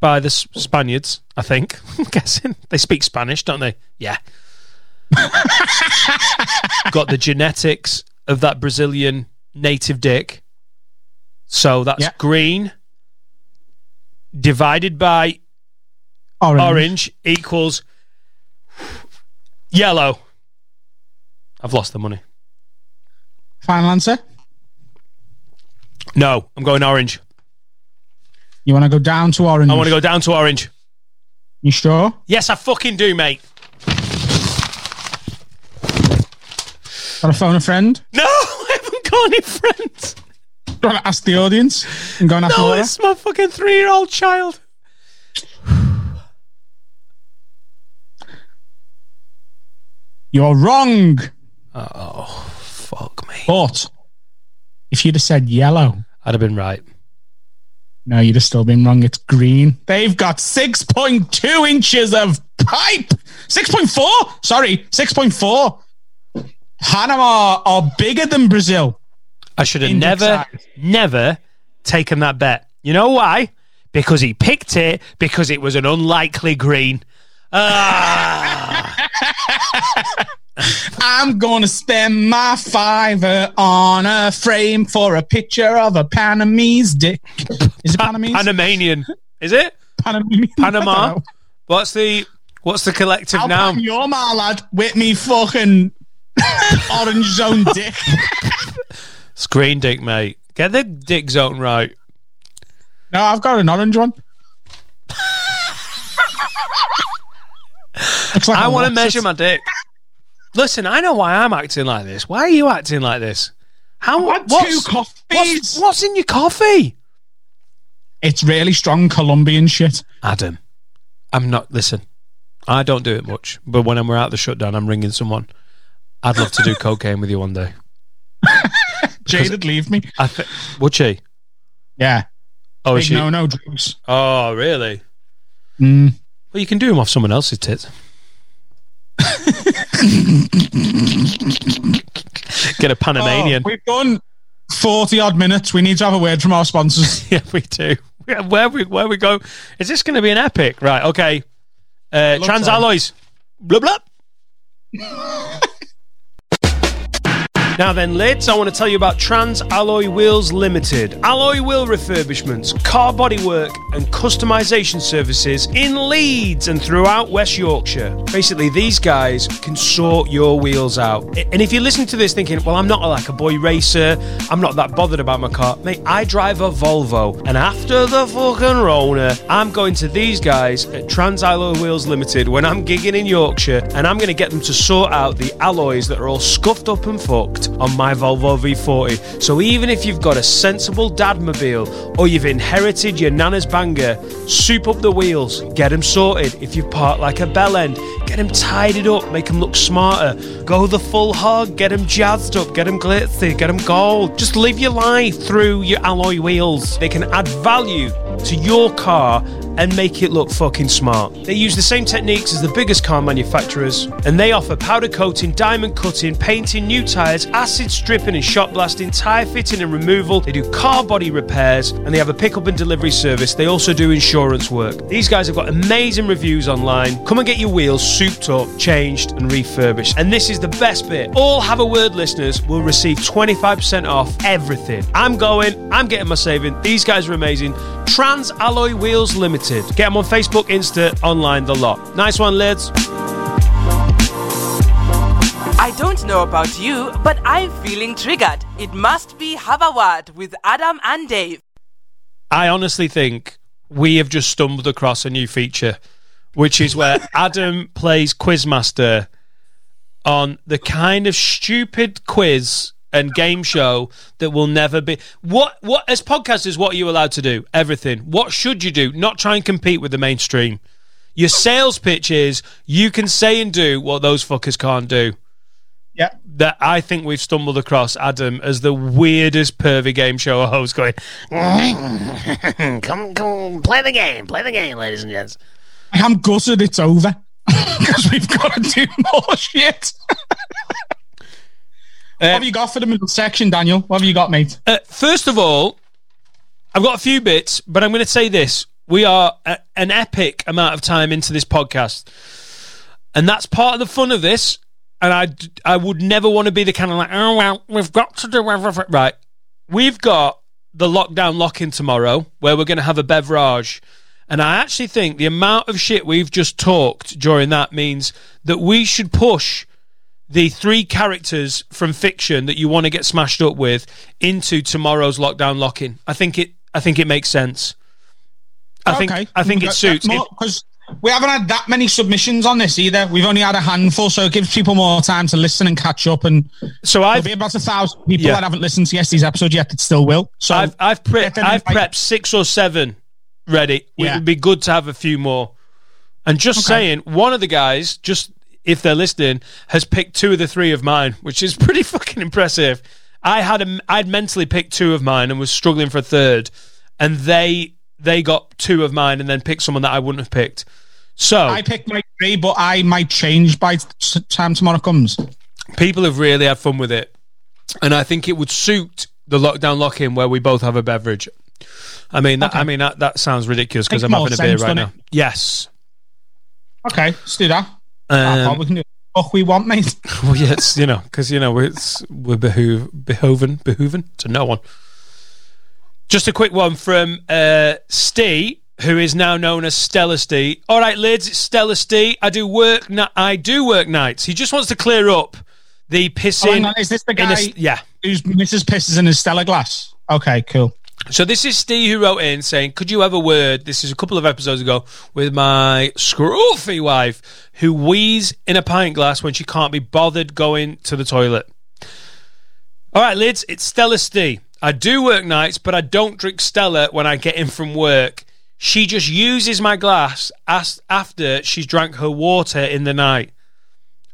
by the S- Spaniards, I think. I'm guessing they speak Spanish, don't they? Yeah. Got the genetics of that Brazilian native dick. So that's Yeah. green divided by Orange. orange equals yellow. I've lost the money. Final answer? No, I'm going orange. You want to go down to orange? I want to go down to orange. You sure? Yes, I fucking do, mate. To phone a friend? No, I haven't got any friends. Do you want to ask the audience and go and ask No, it's my fucking three year old child. You're wrong. Oh, fuck me. But if you'd have said yellow, I'd have been right. no, you'd have still been wrong. It's green. They've got 6.2 inches of pipe. 6.4? Sorry, 6.4. Panama are bigger than Brazil. I should have never, size. never taken that bet. You know why? Because he picked it because it was an unlikely green. Ah, I'm going to spend my fiver on a frame for a picture of a Panamese dick. Is it Panamese? Panamanian. Is it? Panamese? I Panama? What's the what's the collective I'll now? your ma lad with me fucking orange zone dick. Screen dick, mate. Get the dick zone right. No, I've got an orange one. Like I want to measure my dick. Listen, I know why I'm acting like this. Why are you acting like this? How? what's, two coffees. What's, what's in your coffee? It's really strong Colombian shit. Adam, I'm not. Listen, I don't do it much, but when we're out the shutdown, I'm ringing someone. I'd love to do cocaine with you one day. Jaded, leave me. I th- would she? Yeah. Oh, is Big she? no, no drugs. Oh, really? Mm. Well, you can do them off someone else's tits. Get a Panamanian. Oh, we've done 40 odd minutes. We need to have a word from our sponsors. yeah, we do. Where we where we go? Is this going to be an epic? Right. Okay. Uh, trans alloys. Blah blah. Now then, lads, I want to tell you about Trans Alloy Wheels Limited. Alloy wheel refurbishments, car bodywork, and customization services in Leeds and throughout West Yorkshire. Basically, these guys can sort your wheels out. And if you listen to this thinking, well, I'm not like a boy racer, I'm not that bothered about my car, mate, I drive a Volvo. And after the fucking Rona, I'm going to these guys at Trans Alloy Wheels Limited when I'm gigging in Yorkshire, and I'm going to get them to sort out the alloys that are all scuffed up and fucked on my Volvo V40. So even if you've got a sensible dadmobile or you've inherited your nana's banger, soup up the wheels, get them sorted. If you park like a bell end, get them tidied up, make them look smarter. Go the full hog, get them jazzed up, get them glitzy, get them gold. Just live your life through your alloy wheels. They can add value to your car and make it look fucking smart. They use the same techniques as the biggest car manufacturers, and they offer powder coating, diamond cutting, painting new tyres, acid stripping and shot blasting, tyre fitting and removal. They do car body repairs, and they have a pickup and delivery service. They also do insurance work. These guys have got amazing reviews online. Come and get your wheels souped up, changed, and refurbished. And this is the best bit. All Have a Word listeners will receive 25% off everything. I'm going, I'm getting my saving. These guys are amazing. Trans Alloy Wheels Limited. Get them on Facebook, Insta, online, the lot. Nice one, lads. I don't know about you, but I'm feeling triggered. It must be Have a Word with Adam and Dan. I honestly think we have just stumbled across a new feature, which is where Adam plays Quizmaster on the kind of stupid quiz and game show that will never be what what as podcasters what are you allowed to do everything what should you do not try and compete with the mainstream your sales pitch is you can say and do what those fuckers can't do Yeah. that I think we've stumbled across Adam as the weirdest pervy game show host going come, come, play the game, play the game, ladies and gents. I'm gutted it's over because we've got to do more shit. What have you got for the middle section, Daniel? What have you got, mate? Uh, first of all, I've got a few bits, but I'm going to say this: we are a, an epic amount of time into this podcast, and that's part of the fun of this. And I, I would never want to be the kind of like, oh well, we've got to do everything right. We've got the lockdown lock-in tomorrow, where we're going to have a beverage. And I actually think the amount of shit we've just talked during that means that we should push the three characters from fiction that you want to get smashed up with into tomorrow's lockdown lock-in. I think it. I think it makes sense. I think. Okay. I think it uh, uh, suits. that's 'cause we haven't had that many submissions on this either. We've only had a handful, so it gives people more time to listen and catch up. And so I've be about a thousand people Yeah. that haven't listened to yesterday's episode yet that still will. So I've I've prepped I've prepped six or seven ready. It Yeah. would be good to have a few more. And just Okay. saying, one of the guys, just if they're listening, has picked two of the three of mine, which is pretty fucking impressive. I had a, I'd mentally picked two of mine and was struggling for a third, and they they got two of mine and then picked someone that I wouldn't have picked. So I picked my three, but I might change by time tomorrow comes. people have really had fun with it, and I think it would suit the lockdown lock-in where we both have a beverage. I mean, that, I mean that, that sounds ridiculous because I'm having a beer right now. Yes. Okay, let's do that. Um, we can do what we want, mate. well, yeah, it's you know because you know it's we're behoove, behoven behooven to no one. Just a quick one from uh, Steve. who is now known as Stella Stee. All right, lids, it's Stella Stee. I do work. ni- I do work nights. He just wants to clear up the pissing. Oh, is this the in a guy yeah. whose Mrs. Pisses in his Stella glass? Okay, cool. So this is Steve who wrote in saying, "Could you have a word?" This is a couple of episodes ago with my scruffy wife who wheezes in a pint glass when she can't be bothered going to the toilet. All right, lids, it's Stella Stee. I do work nights, but I don't drink Stella when I get in from work. She just uses my glass as after she's drank her water in the night.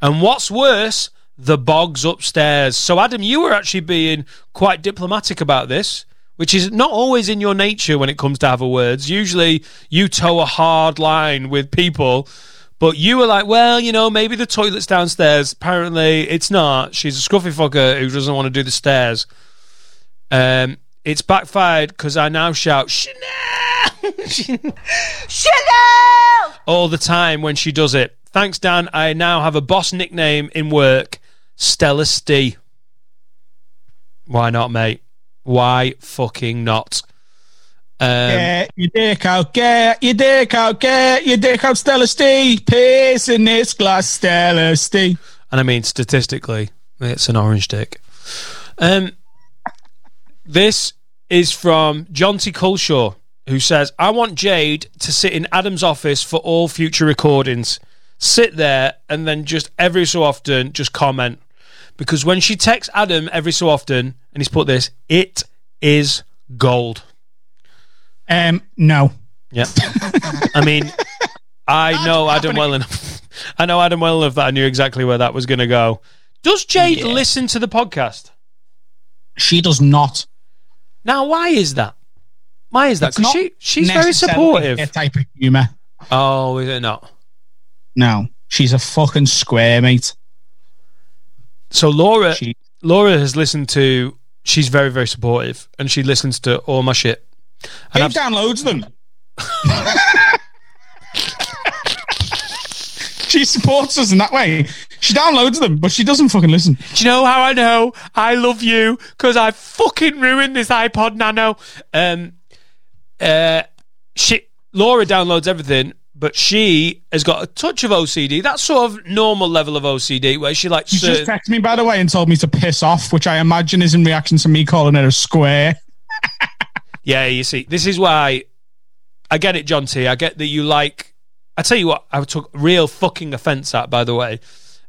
And what's worse, the bogs upstairs. So, Adam, you were actually being quite diplomatic about this, which is not always in your nature when it comes to have a words. Usually, you toe a hard line with people, but you were like, well, you know, maybe the toilet's downstairs. Apparently, it's not. She's a scruffy fucker who doesn't want to do the stairs. Um, it's backfired because I now shout Chanel all the time when she does it. Thanks, Dan. I now have a boss nickname in work, Stella Stee. Why not, mate? Why fucking not? Um, Get your dick out, get your dick out, get your dick out, Stella Stee. Piss in this glass, Stella Stee. and I mean statistically, it's an orange dick. Um, this is from John T. Culshaw, who says, "I want Jade to sit in Adam's office for all future recordings. Sit there and then just every so often just comment, because when she texts Adam every so often, and he's put this, it is gold." Um, no. Yeah. I mean, I know Adam well enough. I know Adam well enough that I knew exactly where that was going to go. Does Jade listen to the podcast? She does not. Now, why is that? Why is that? Because she she's very supportive. Her type of humour. Oh, is it not? No, she's a fucking square, mate. So Laura, She- Laura has listened to. She's very very supportive, and she listens to all my shit. And I've- downloads them. she supports us in that way. She downloads them, but she doesn't fucking listen. Do you know how I know I love you? Because I fucking ruined this iPod Nano. Um, uh, she Laura downloads everything, but she has got a touch of OCD. That sort of normal level of OCD where she like She certain- just texted me, by the way, and told me to piss off, which I imagine is in reaction to me calling her a square. Yeah, you see, this is why I get it, John T. I get that you like. I tell you what, I took real fucking offence at, by the way,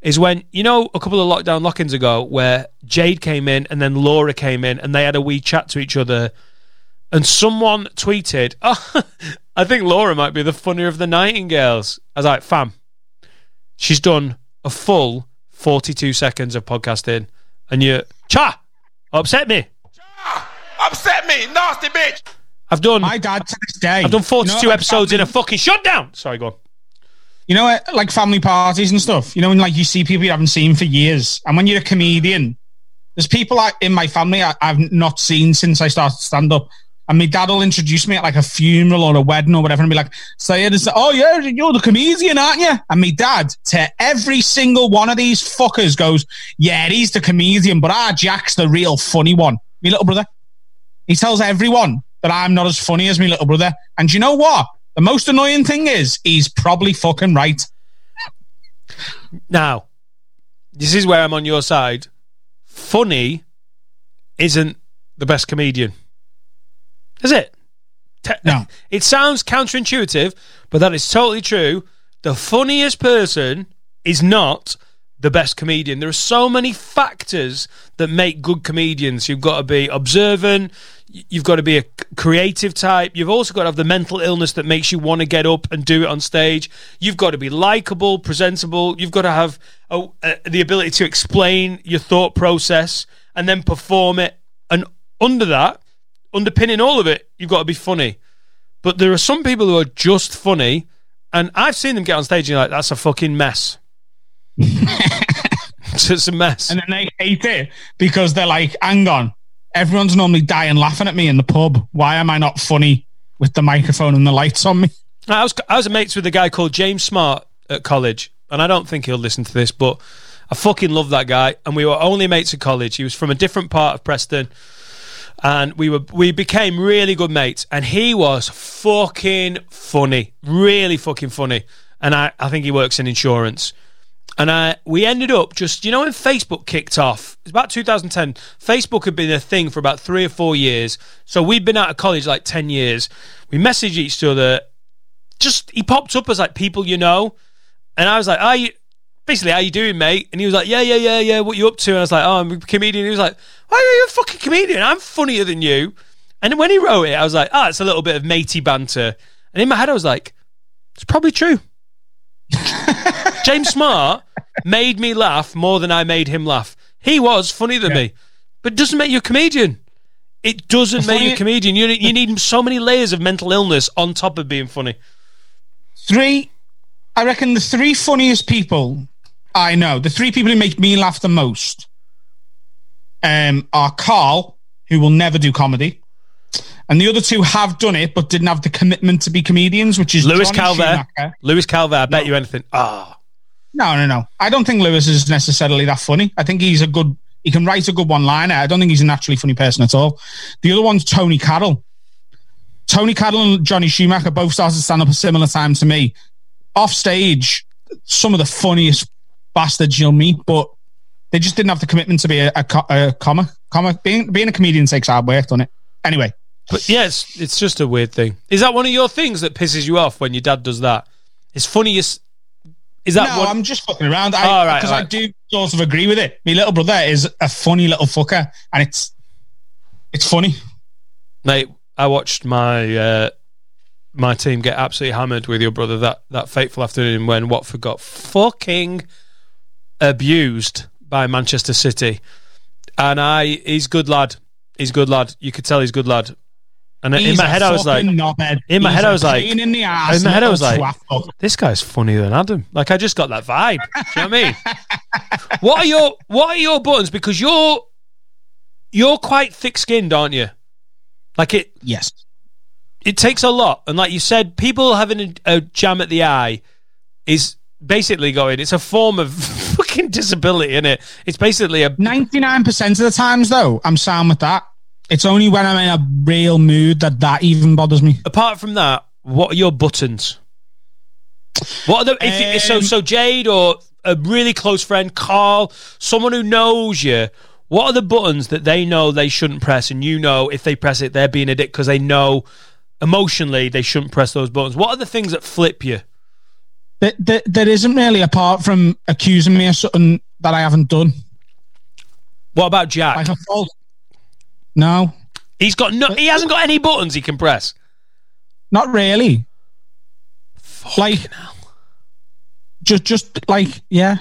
is when you know a couple of lockdown lock-ins ago where Jade came in and then Laura came in and they had a wee chat to each other, and someone tweeted, "Oh, I think Laura might be the funnier of the Nightingales." I was like, "Fam, she's done a full forty-two seconds of podcasting, and you cha upset me." Cha, upset me, nasty bitch. I've done. My dad to this day. I've done 42 you know, like episodes in a fucking shutdown. Sorry, go on. You know, uh, like family parties and stuff. You know, when like you see people you haven't seen for years, and when you're a comedian, there's people I, in my family I, I've not seen since I started stand up. And my dad will introduce me at like a funeral or a wedding or whatever, and be like, "Say it is, oh yeah, you're the comedian, aren't you?" And my dad to every single one of these fuckers goes, "Yeah, he's the comedian, but our Jack's the real funny one." My little brother. He tells everyone that I'm not as funny as my little brother. And you know what? The most annoying thing is he's probably fucking right. Now, this is where I'm on your side. Funny isn't the best comedian. Is it? Te- No. It sounds counterintuitive, but that is totally true. The funniest person is not the best comedian. There are so many factors that make good comedians. You've got to be observant. You've got to be a creative type. You've also got to have the mental illness that makes you want to get up and do it on stage. You've got to be likable, presentable. You've got to have a, uh, the ability to explain your thought process and then perform it. And under that, underpinning all of it, you've got to be funny. But there are some people who are just funny, and I've seen them get on stage and you're like, that's a fucking mess. it's a mess. And then they hate it because they're like, hang on, everyone's normally dying laughing at me in the pub. Why am I not funny with the microphone and the lights on me? I was I was mates with a guy called James Smart at college, and I don't think he'll listen to this, but I fucking love that guy. And we were only mates at college. He was from a different part of Preston, and we were we became really good mates. And he was fucking funny, really fucking funny. And I I think he works in insurance. And I, we ended up just, you know, when Facebook kicked off, it's about 2010. Facebook had been a thing for about three or four years. So we'd been out of college like 10 years. We messaged each other. Just, he popped up as like people you know. And I was like, you, basically, how you doing, mate? And he was like, yeah, yeah, yeah, yeah. What you up to? And I was like, oh, I'm a comedian. He was like, oh, why are you a fucking comedian? I'm funnier than you. And when he wrote it, I was like, oh, it's a little bit of matey banter. And in my head, I was like, it's probably true. James Smart made me laugh more than I made him laugh. He was funnier than me, but it doesn't make you a comedian. It doesn't make you a comedian. You, you need so many layers of mental illness on top of being funny. Three, I reckon the three funniest people I know, the three people who make me laugh the most, um, are Carl, who will never do comedy, and the other two have done it but didn't have the commitment to be comedians, which is Lewis Johnny Calvert. Schumacher. Lewis Calvert, I bet you anything. Ah, No, no, no. I don't think Lewis is necessarily that funny. I think he's a good. He can write a good one-liner. I don't think he's a naturally funny person at all. The other one's Tony Carroll. Tony Carroll and Johnny Schumacher both started to stand up a similar time to me. Off stage, some of the funniest bastards you'll meet, but they just didn't have the commitment to be a, a, a comic. Comic being being a comedian takes hard work, doesn't it? Anyway, but yeah, it's, it's just a weird thing. Is that one of your things that pisses you off when your dad does that? It's funniest. Is that no, what? I'm just fucking around. I, Oh, right, because I do sort of agree with it. My little brother is a funny little fucker, and it's it's funny. Mate, I watched my uh, my team get absolutely hammered with your brother that, that fateful afternoon when Watford got fucking abused by Manchester City. And I, he's good lad. He's good lad. You could tell he's good lad. And in my head, I was like, knobhead. in my He's head, I was like, in the ass. in my head, I was like, this guy's funnier than Adam. Like I just got that vibe. Do you know what I mean? what are your What are your buttons? Because you're you're quite thick skinned, aren't you? Like it yes, it takes a lot, and like you said, people having a, a jam at the eye is basically going. It's a form of fucking disability, in it? It's basically a ninety nine percent of the times though, I'm sound with that. It's only when I'm in a real mood that that even bothers me. apart from that, what are your buttons? What are the if you, so Um, so Jade or a really close friend, Carl, someone who knows you? What are the buttons that they know they shouldn't press, and you know if they press it, they're being a dick because they know emotionally they shouldn't press those buttons? What are the things that flip you? There, there, there isn't really apart from accusing me of something that I haven't done. What about Jack? Like. No, He's got no. He hasn't got any buttons he can press. not really. like, just, just like, yeah,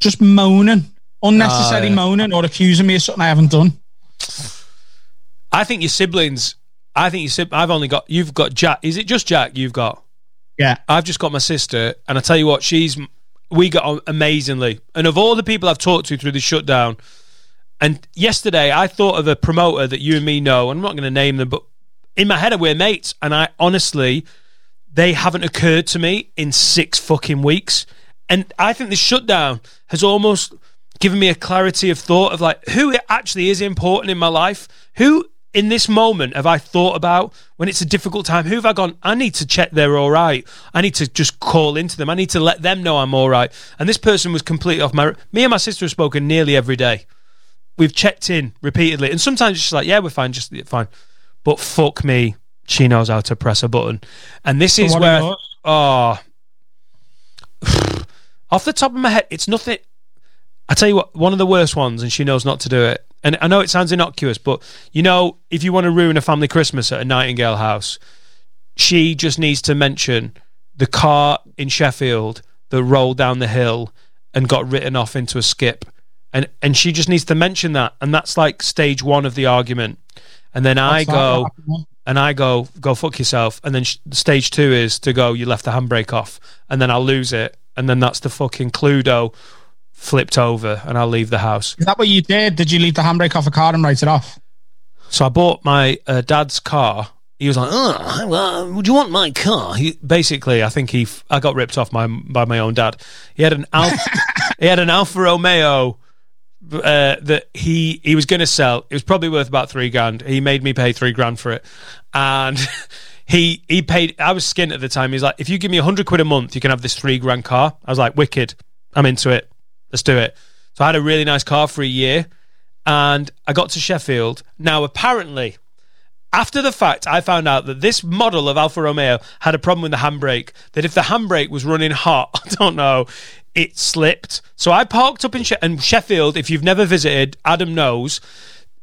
just moaning, unnecessary Ah, yeah. moaning, or accusing me of something I haven't done. I think your siblings. I think you. I've only got. You've got Jack. Is it just Jack you've got? Yeah, I've just got my sister, and I tell you what, she's we got on amazingly. And of all the people I've talked to through the shutdown, and yesterday I thought of a promoter that you and me know. I'm not going to name them, but in my head we're mates, and I honestly, they haven't occurred to me in six fucking weeks. And I think the shutdown has almost given me a clarity of thought of like who actually is important in my life, who in this moment have I thought about when it's a difficult time? Who have I gone? I need to check they're all right. I need to just call into them. I need to let them know I'm all right. And this person was completely off my. Me and my sister have spoken nearly every day. We've checked in repeatedly, and sometimes it's just like, yeah, we're fine, just fine. But fuck me, she knows how to press a button, and this is where oh, off the top of my head, it's nothing. I tell you what, one of the worst ones, and she knows not to do it. And I know it sounds innocuous, but you know, if you want to ruin a family Christmas at a Nightingale house, she just needs to mention the car in Sheffield that rolled down the hill and got written off into a skip. And and she just needs to mention that. And that's like stage one of the argument. And then I go and I go, go fuck yourself. And then sh- stage two is to go, you left the handbrake off. And then I'll lose it. And then that's the fucking Cluedo flipped over and I'll leave the house. Is that what you did? Did you leave the handbrake off a car and write it off? So I bought my uh, dad's car. He was like, "Oh, well, would you want my car?" He basically, I think he, f- I got ripped off my by my own dad. He had an Alfa, he had an Alfa Romeo uh, that he he was going to sell. It was probably worth about three grand. He made me pay three grand for it, and he he paid. I was skint at the time. He's like, if you give me a hundred quid a month, you can have this three grand car. I was like, wicked. I'm into it. Let's do it. So I had a really nice car for a year, and I got to Sheffield. Now apparently. After the fact, I found out that this model of Alfa Romeo had a problem with the handbrake. That if the handbrake was running hot, I don't know, it slipped. So I parked up in she- and Sheffield. If you've never visited, Adam knows.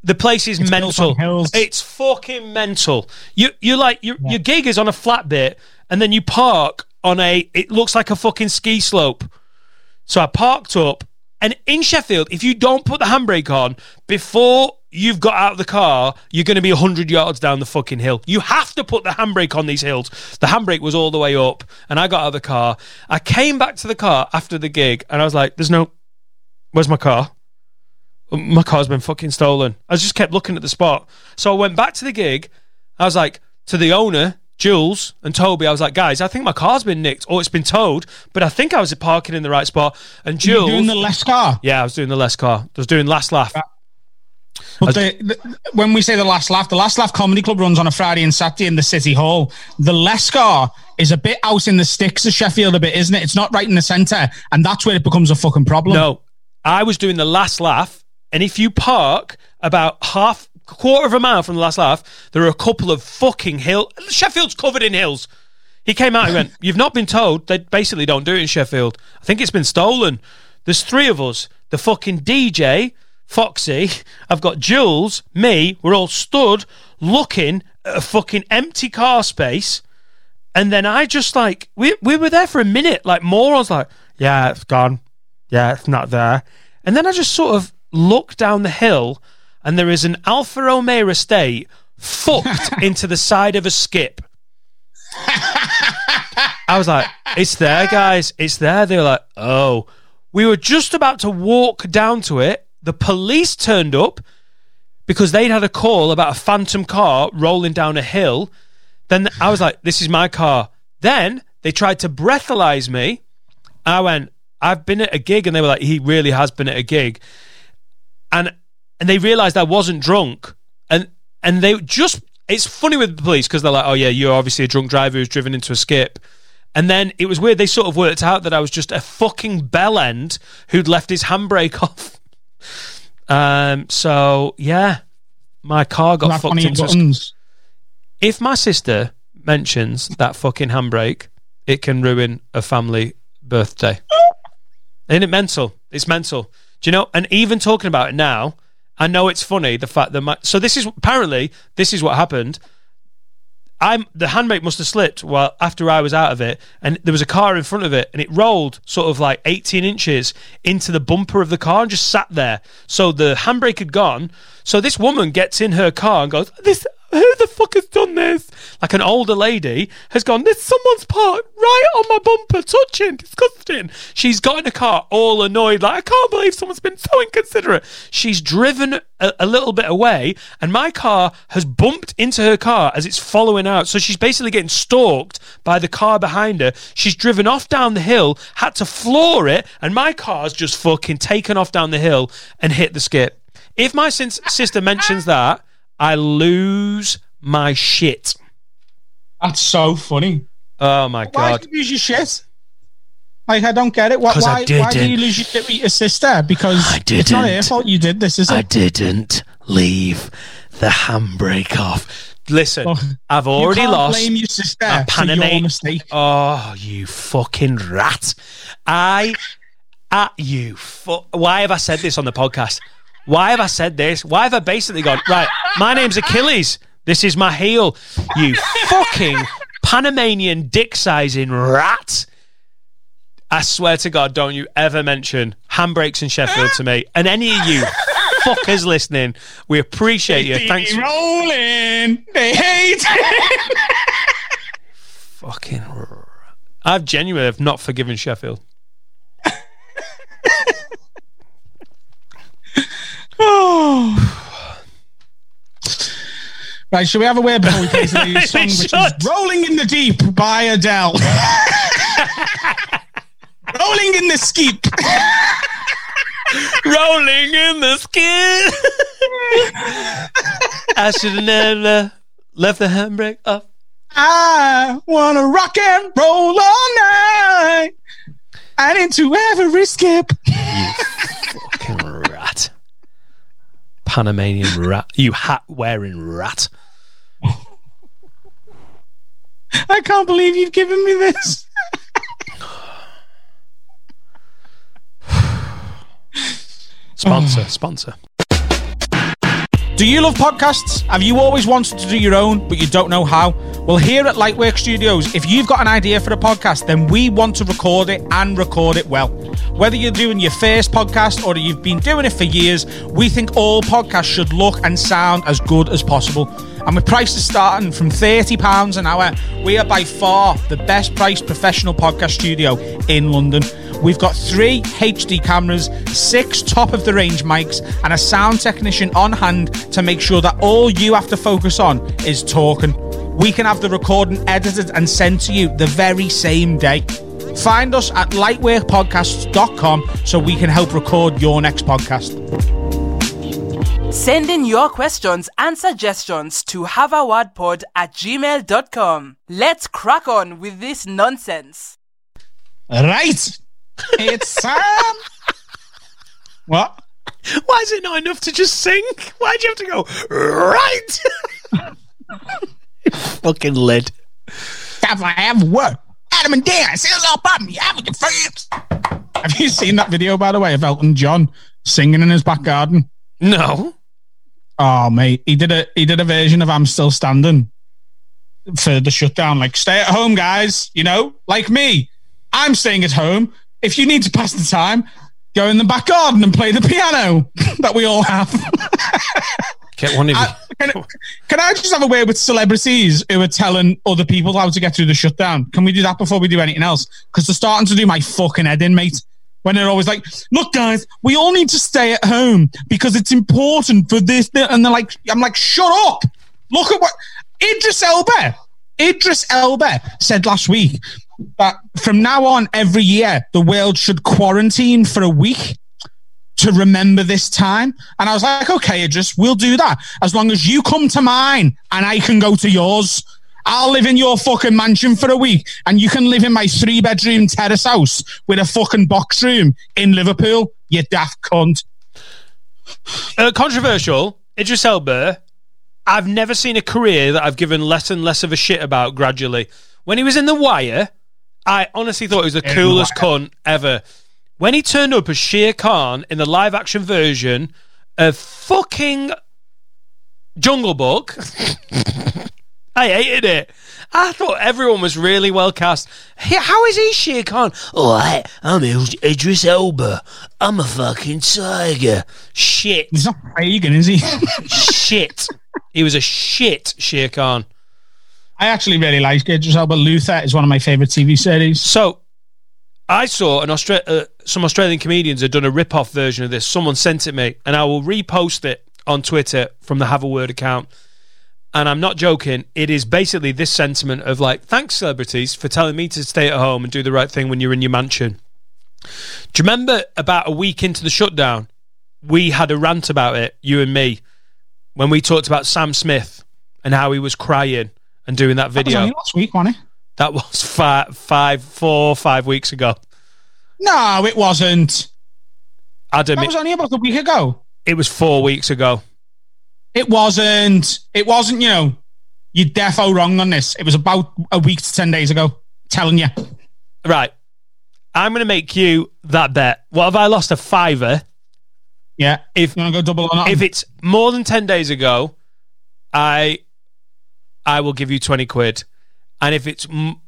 The place is built mental. It's fucking mental. You you like your your gig is on a flat bit, and then you park on a. It looks like a fucking ski slope. So I parked up, and in Sheffield, if you don't put the handbrake on before you've got out of the car, you're going to be 100 yards down the fucking hill. You have to put the handbrake on these hills. The handbrake was all the way up, and I got out of the car. I came back to the car after the gig, and I was like, there's no. Where's my car? My car's been fucking stolen. I just kept looking at the spot. So I went back to the gig. I was like, to the owner, Jules and Toby, I was like, guys, I think my car's been nicked or it's been towed, but I think I was parking in the right spot. And You're Jules. doing the Lescar. yeah, I was doing the Lescar. I was doing last laugh. But the, the, when we say the last laugh, the last laugh comedy club runs on a Friday and Saturday in the city hall. The Lescar is a bit out in the sticks of Sheffield, a bit, isn't it? It's not right in the centre, and that's where it becomes a fucking problem. No, I was doing the last laugh, and if you park about half quarter of a mile from the last laugh, there are a couple of fucking hill. Sheffield's covered in hills. He came out and went, "You've not been told. They basically don't do it in Sheffield. I think it's been stolen. There's three of us. The fucking DJ, Foxy. I've got Jules, me. We're all stood looking at a fucking empty car space." And then I just like we we were there for a minute, like morons, like, yeah, it's gone. Yeah, it's not there. And then I just sort of looked down the hill and there is an Alfa Romeo estate fucked into the side of a skip. I was like, it's there, guys. It's there. They were like, oh. We were just about to walk down to it. The police turned up because they'd had a call about a phantom car rolling down a hill. Then I was like, this is my car. Then they tried to breathalyze me. I went, I've been at a gig. And they were like, he really has been at a gig. And and they realized I wasn't drunk. And and they just it's funny with the police because they're like, oh yeah, you're obviously a drunk driver who's driven into a skip. And then it was weird. They sort of worked out that I was just a fucking bell end who'd left his handbrake off. Um. So yeah, my car got fucked into. Buttons. if my sister mentions that fucking handbrake, it can ruin a family birthday. Isn't it mental? It's mental. Do you know? And even talking about it now, I know it's funny the fact that my so this is apparently this is what happened. I'm the handbrake must have slipped well after I was out of it, and there was a car in front of it, and it rolled sort of like 18 inches into the bumper of the car and just sat there. So the handbrake had gone. So this woman gets in her car and goes, "This who the fuck has done this?" Like an older lady has gone, "This someone's parked right on my bumper, touching, disgusting." She's got in a car all annoyed, like I can't believe someone's been so inconsiderate. She's driven a, a little bit away, and my car has bumped into her car as it's following out. So she's basically getting stalked by the car behind her. She's driven off down the hill, had to floor it, and my car's just fucking taken off down the hill and hit the skip. If my sin- sister mentions that, I lose my shit. That's so funny. Oh my god. Why god. did you lose your shit? Like I don't get it. Why? 'Cause Why, why did didn't. you lose your shit with your sister? Because I it's not her didn't. fault you did this, is it? I didn't leave the handbrake off. Listen, Oh, I've already lost. Blame your sister a for your Panamate- mistake. Oh, you fucking rat! I, at you. Fu- Why have I said this on the podcast? Why have I said this? Why have I basically gone right? My name's Achilles. This is my heel. You fucking Panamanian dick sizing rat! I swear to God, don't you ever mention handbrakes in Sheffield to me. And any of you fuckers listening, we appreciate you. Thanks. Rolling. They hate it. Fucking. I've genuinely have not forgiven Sheffield. Right, should we have a word before we play today's song, which is "Rolling in the Deep" by Adele? Rolling in the skeep. rolling in the skin. I should have never left the handbrake off. I wanna rock and roll all night. And into every skip. Panamanian rat. You hat wearing rat. I can't believe you've given me this. Sponsor, sponsor. Do you love podcasts? Have you always wanted to do your own, but you don't know how? Well, here at Lightwork Studios, if you've got an idea for a podcast, then we want to record it and record it well. Whether you're doing your first podcast or you've been doing it for years, we think all podcasts should look and sound as good as possible. And with prices starting from £30 an hour, we are by far the best priced professional podcast studio in London. We've got three HD cameras, six top of the range mics, and a sound technician on hand to make sure that all you have to focus on is talking. We can have the recording edited and sent to you the very same day. Find us at lightworkpodcasts.com so we can help record your next podcast. Send in your questions and suggestions to haveawordpod at gmail.com. Let's crack on with this nonsense. Right. It's time. what? Why is it not enough to just sing? Why'd you have to go right? Fucking lid. Have I have what? Adam and Dan, say hello about me. I'm with the fans. Have you seen that video, by the way, of Elton John singing in his back garden? No. Oh, mate, he did a he did a version of "I'm Still Standing" for the shutdown. Like, stay at home, guys. You know, like me, I'm staying at home. If you need to pass the time, go in the back garden and play the piano that we all have. Get one of you. I- can, can I just have a word with celebrities who are telling other people how to get through the shutdown? Can we do that before we do anything else? Because they're starting to do my fucking head in, mate. When they're always like, look, guys, we all need to stay at home because it's important for this. And they're like, I'm like, shut up. Look at what Idris Elba, Idris Elba said last week that from now on, every year, the world should quarantine for a week to remember this time. And I was like, okay, Idris, we'll do that. As long as you come to mine and I can go to yours. I'll live in your fucking mansion for a week and you can live in my three bedroom terrace house with a fucking box room in Liverpool, you daft cunt. Uh, controversial. Idris Elba. I've never seen a career that I've given less and less of a shit about gradually. When he was in The Wire, I honestly thought he was the In coolest Wire. cunt ever. When he turned up as Shere Khan in the live action version of fucking Jungle Book, I hated it. I thought everyone was really well cast. How is he Shere Khan? Oh, I, I'm Il- Idris Elba. I'm a fucking tiger. Shit. He's not pagan, is he? shit. He was a shit Shere Khan. I actually really like Idris Elba. Luther is one of my favorite TV series. So, I saw an Austra- uh, some Australian comedians had done a rip-off version of this. Someone sent it me, and I will repost it on Twitter from the Have a Word account. And I'm not joking. It is basically this sentiment of like, thanks celebrities for telling me to stay at home and do the right thing when you're in your mansion. Do you remember about a week into the shutdown, we had a rant about it, you and me, when we talked about Sam Smith and how he was crying and doing that That was video. only last week, wasn't it? That was five, five, four, five weeks ago. No, it wasn't. Adam, That it, was only about a week ago. it was four weeks ago. It wasn't. It wasn't, you know, you're defo wrong on this. It was about a week to 10 days ago. Telling you. Right. I'm going to make you that bet. What have I lost a fiver? Yeah. If You want to go double or not? if it's more than 10 days ago, I I will give you 20 quid. And if it's m-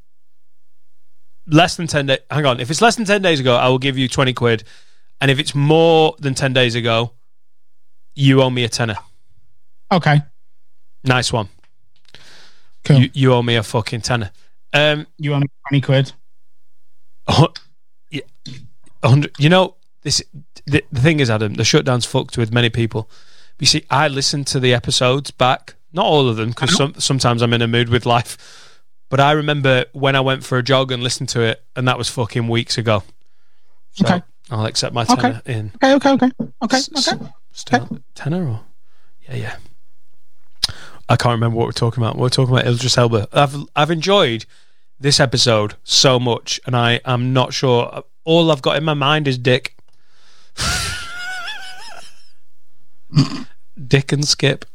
less than 10 days, hang on. If it's less than 10 days ago, I will give you 20 quid. And if it's more than 10 days ago, you owe me a tenner. Okay. Nice one. Cool. You, You, owe me a fucking tenner. Um, you only 20 quid. Oh, yeah. You know, this. The, the thing is, Adam, the shutdown's fucked with many people. You see, I listen to the episodes back, not all of them, because some, sometimes I'm in a mood with life. But I remember when I went for a jog and listened to it, and that was fucking weeks ago. So Okay. I'll accept my Okay. tenner in. Okay, okay, okay, okay, S- okay. Tenner or yeah, yeah. I can't remember what we're talking about. We're talking about Idris Elba. I've I've enjoyed this episode so much, and I am not sure. All I've got in my mind is Dick, Dick and Skip.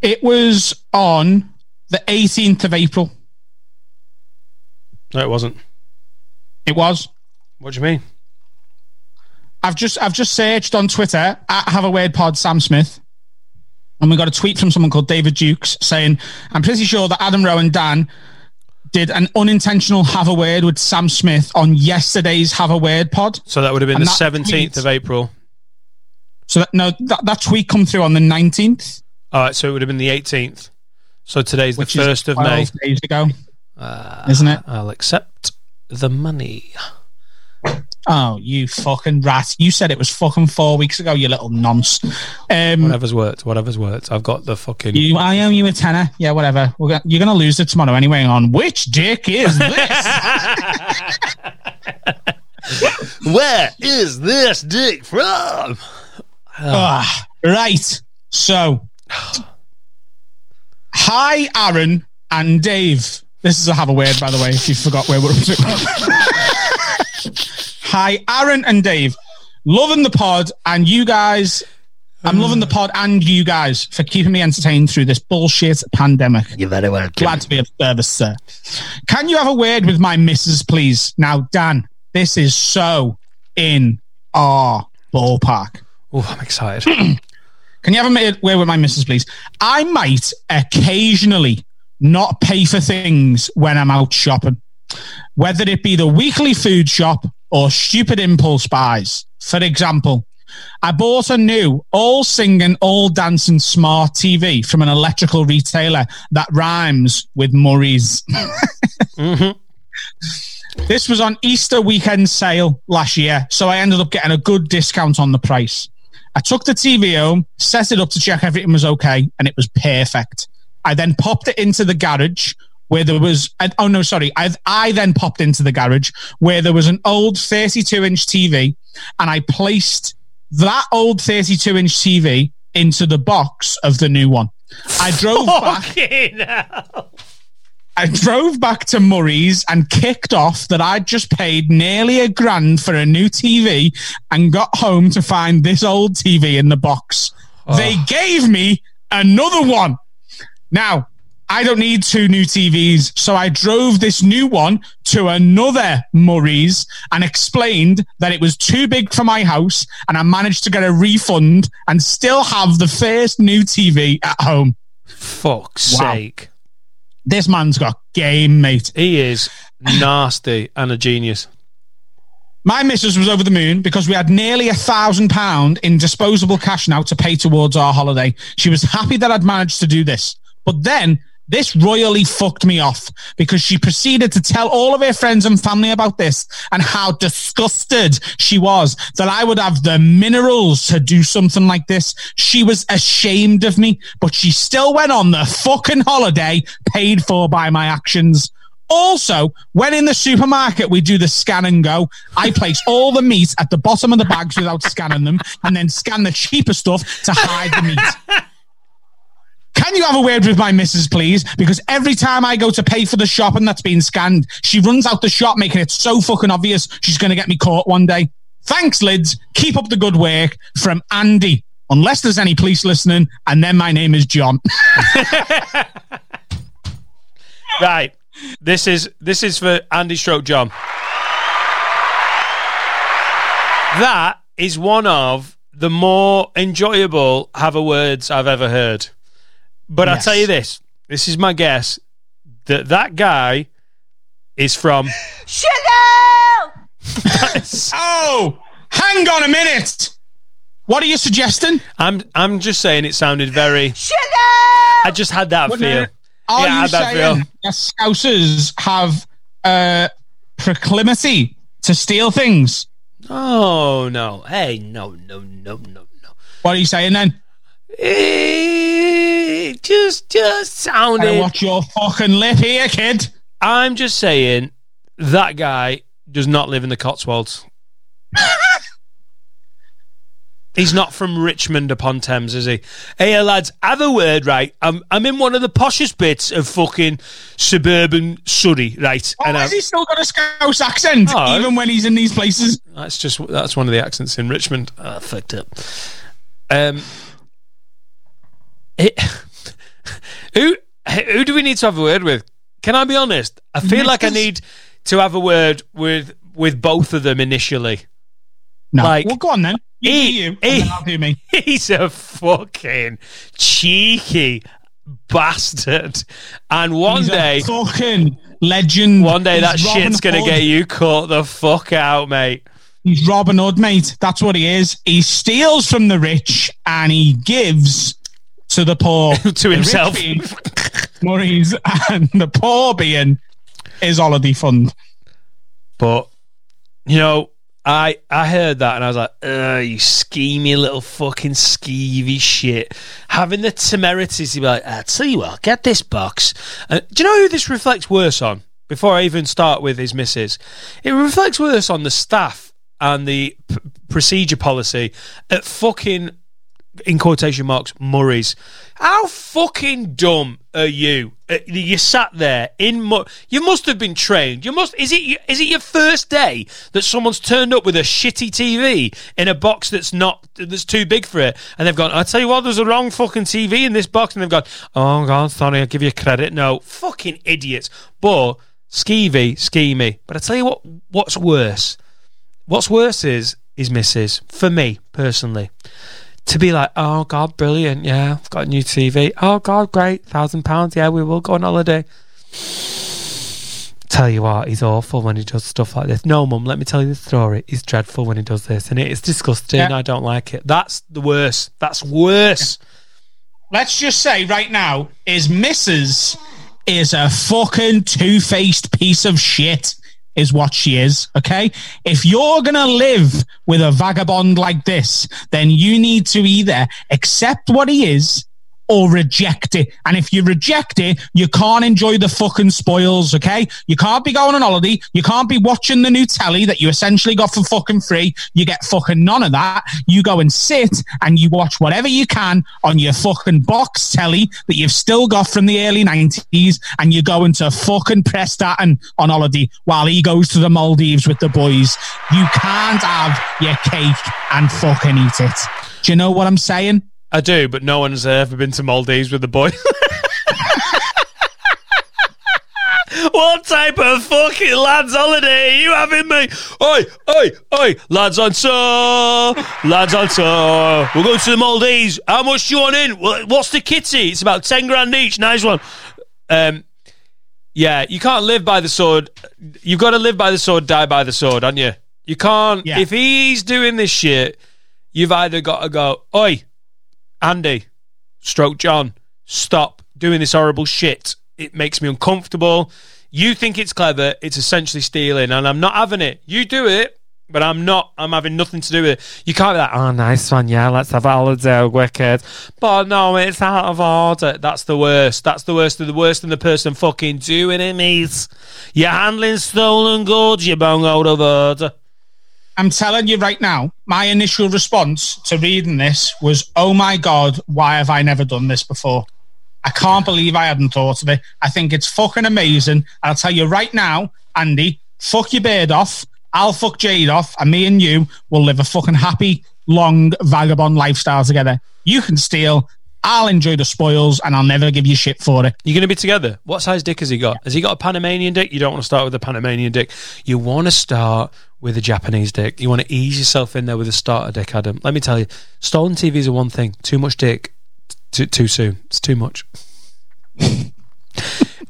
It was on the 18th of April. No, it wasn't. It was. What do you mean? I've just I've just searched on Twitter at Have a Word Pod Sam Smith, and we got a tweet from someone called David Dukes saying, "I'm pretty sure that Adam Rowe and Dan did an unintentional Have a Word with Sam Smith on yesterday's Have a Word Pod." So that would have been And the seventeenth tweet- of April. So that, no, that, that tweet come through on the 19th, All right, so it would have been the eighteenth. So today's the which first of May. days ago, uh, isn't it? I'll accept the money. Oh, you fucking rat! You said it was fucking four weeks ago. You little nonce. Um, Whatever's worked, whatever's worked. I've got the fucking. You, I owe you a tenner. Yeah, whatever. We're gonna, you're going to lose it tomorrow anyway. On which dick is this? Where is this dick from? Ah, right. So, hi, Aaron and Dave. This is a have a word, by the way, if you forgot where we're up to. hi, Aaron and Dave. Loving the pod, and you guys. I'm hmm. loving the pod and you guys for keeping me entertained through this bullshit pandemic. You're very welcome. Glad to be of service, sir. Can you have a word with my missus, please? Now, Dan, this is so in our ballpark. Oh, I'm excited. Can you have a word with my missus, please? I might occasionally not pay for things when I'm out shopping, whether it be the weekly food shop or stupid impulse buys. For example, I bought a new all singing, all dancing smart TV from an electrical retailer that rhymes with Murray's. Mm-hmm. This was on Easter weekend sale last year, so I ended up getting a good discount on the price. I took the TV home, set it up to check everything was okay, and it was perfect. I then popped it into the garage where there was, oh no, sorry. I, I then popped into the garage where there was an old 32 inch TV, and I placed that old 32 inch TV into the box of the new one. I drove back. Hell. I drove back to Murray's and kicked off that I'd just paid nearly a grand for a new TV and got home to find this old TV in the box. They oh. gave me another one. Now, I don't need two new TVs, so I drove this new one to another Murray's and explained that it was too big for my house and I managed to get a refund and still have the first new TV at home. Fuck's Wow. sake. This man's got game, mate. He is nasty and a genius. My missus was over the moon because we had nearly a thousand pound in disposable cash now to pay towards our holiday. She was happy that I'd managed to do this. But then this royally fucked me off because she proceeded to tell all of her friends and family about this and how disgusted she was that I would have the minerals to do something like this. She was ashamed of me, but she still went on the fucking holiday paid for by my actions. Also, when in the supermarket we do the scan and go, I place all the meat at the bottom of the bags without scanning them and then scan the cheaper stuff to hide the meat. Can you have a word with my missus, please? Because every time I go to pay for the shopping that's been scanned, she runs out the shop making it so fucking obvious she's going to get me caught one day. Thanks, Lids. Keep up the good work from Andy. Unless there's any police listening, and then my name is John. Right. This is this is for Andy Stroke John. That is one of the more enjoyable have a words I've ever heard. But I'll tell you this. This is my guess that that guy is from Chanel! oh, hang on a minute. What are you suggesting? I'm I'm just saying it sounded very Chanel! I just had that What feel. now? Are Yeah, I you had that saying feel. that Scousers have uh, proclivity to steal things? Oh no. Hey, no, no, no, no, no. What are you saying then? Eh, just just sounded watch your fucking lip here, kid. I'm just saying that guy does not live in the Cotswolds. He's not from Richmond upon Thames, is he? Hey, lads, have a word, right? I'm I'm in one of the poshest bits of fucking suburban Surrey, right? Oh, and has I'm, he still got a Scouse accent, Oh. even when he's in these places? that's just that's one of the accents in Richmond. Ah, fucked up. Um, it, who who do we need to have a word with? Can I be honest? I feel like I need to have a word with with both of them initially. No. Like- well, go on then. You He- you, he- I'll do me. He's a fucking cheeky bastard. And one He's a day, fucking legend. one day He's that Robin shit's gonna get you caught the fuck out, mate. He's Robin Hood, mate. That's what he is. He steals from the rich and he gives to the poor. To himself. Murray's and the poor being his holiday fund. But you know, I I heard that and I was like, "Ugh, you schemy little fucking skeevy shit." Having the temerities to be like, "I tell you what, get this box." Uh, do you know who this reflects worse on? Before I even start with his missus, it reflects worse on the staff and the p- procedure policy at fucking in quotation marks Murray's. How fucking dumb are you? Uh, You sat there in. Mu- you must have been trained. You must. Is it? Is it your first day that someone's turned up with a shitty TV in a box that's not that's too big for it, and they've gone. I tell you what, there's a wrong fucking TV in this box, and they've gone. Oh God, sorry, I'll give you credit. No, fucking idiots. But skeevy, schemy. But I tell you what. What's worse? What's worse is is misses for me personally to be like, oh god, brilliant, yeah, I've got a new TV. Oh god, great, thousand pounds, yeah, we will go on holiday. Tell you what, he's awful when he does stuff like this. No, mum, let me tell you the story. He's dreadful when he does this, and it's disgusting. Yeah. I don't like it. That's the worst. That's worse. Let's just say right now, his missus is a fucking two faced piece of shit, is what she is. Okay. If you're going to live with a vagabond like this, then you need to either accept what he is or reject it. And if you reject it, you can't enjoy the fucking spoils, okay? You can't be going on holiday. You can't be watching the new telly that you essentially got for fucking free. You get fucking none of that. You go and sit and you watch whatever you can on your fucking box telly that you've still got from the early 90s and you go into fucking Prestatyn on holiday while he goes to the Maldives with the boys. You can't have your cake and fucking eat it. Do you know what I'm saying? I do, but no one's ever been to Maldives with the boy. what type of fucking lads holiday are you having me? Oi, oi, oi, lads on tour, lads on tour. We're going to the Maldives. How much do you want in? What's the kitty? It's about 10 grand each. Nice one. Um, yeah, you can't live by the sword. You've got to live by the sword, die by the sword, aren't you? You can't. Yeah. If he's doing this shit, you've either got to go, oi, Andy, stroke John, stop doing this horrible shit. It makes me uncomfortable. You think it's clever. It's essentially stealing, and I'm not having it. You do it, but I'm not. I'm having nothing to do with it. You can't be like, oh, nice one. Yeah, let's have holiday, wicked. But no, it's out of order. That's the worst. That's the worst of the worst than the person fucking doing it, mate. You're handling stolen goods, you bung out of order. I'm telling you right now, my initial response to reading this was, oh my God, why have I never done this before? I can't believe I hadn't thought of it. I think it's fucking amazing. I'll tell you right now, Andy, fuck your beard off. I'll fuck Jade off, and me and you will live a fucking happy, long, vagabond lifestyle together. You can steal. I'll enjoy the spoils, and I'll never give you shit for it. You're going to be together. What size dick has he got? Has he got a Panamanian dick? You don't want to start with a Panamanian dick. You want to start with a Japanese dick. You want to ease yourself in there with a starter dick, Adam. Let me tell you, stolen TVs are one thing. Too much dick, too, too soon. It's too much.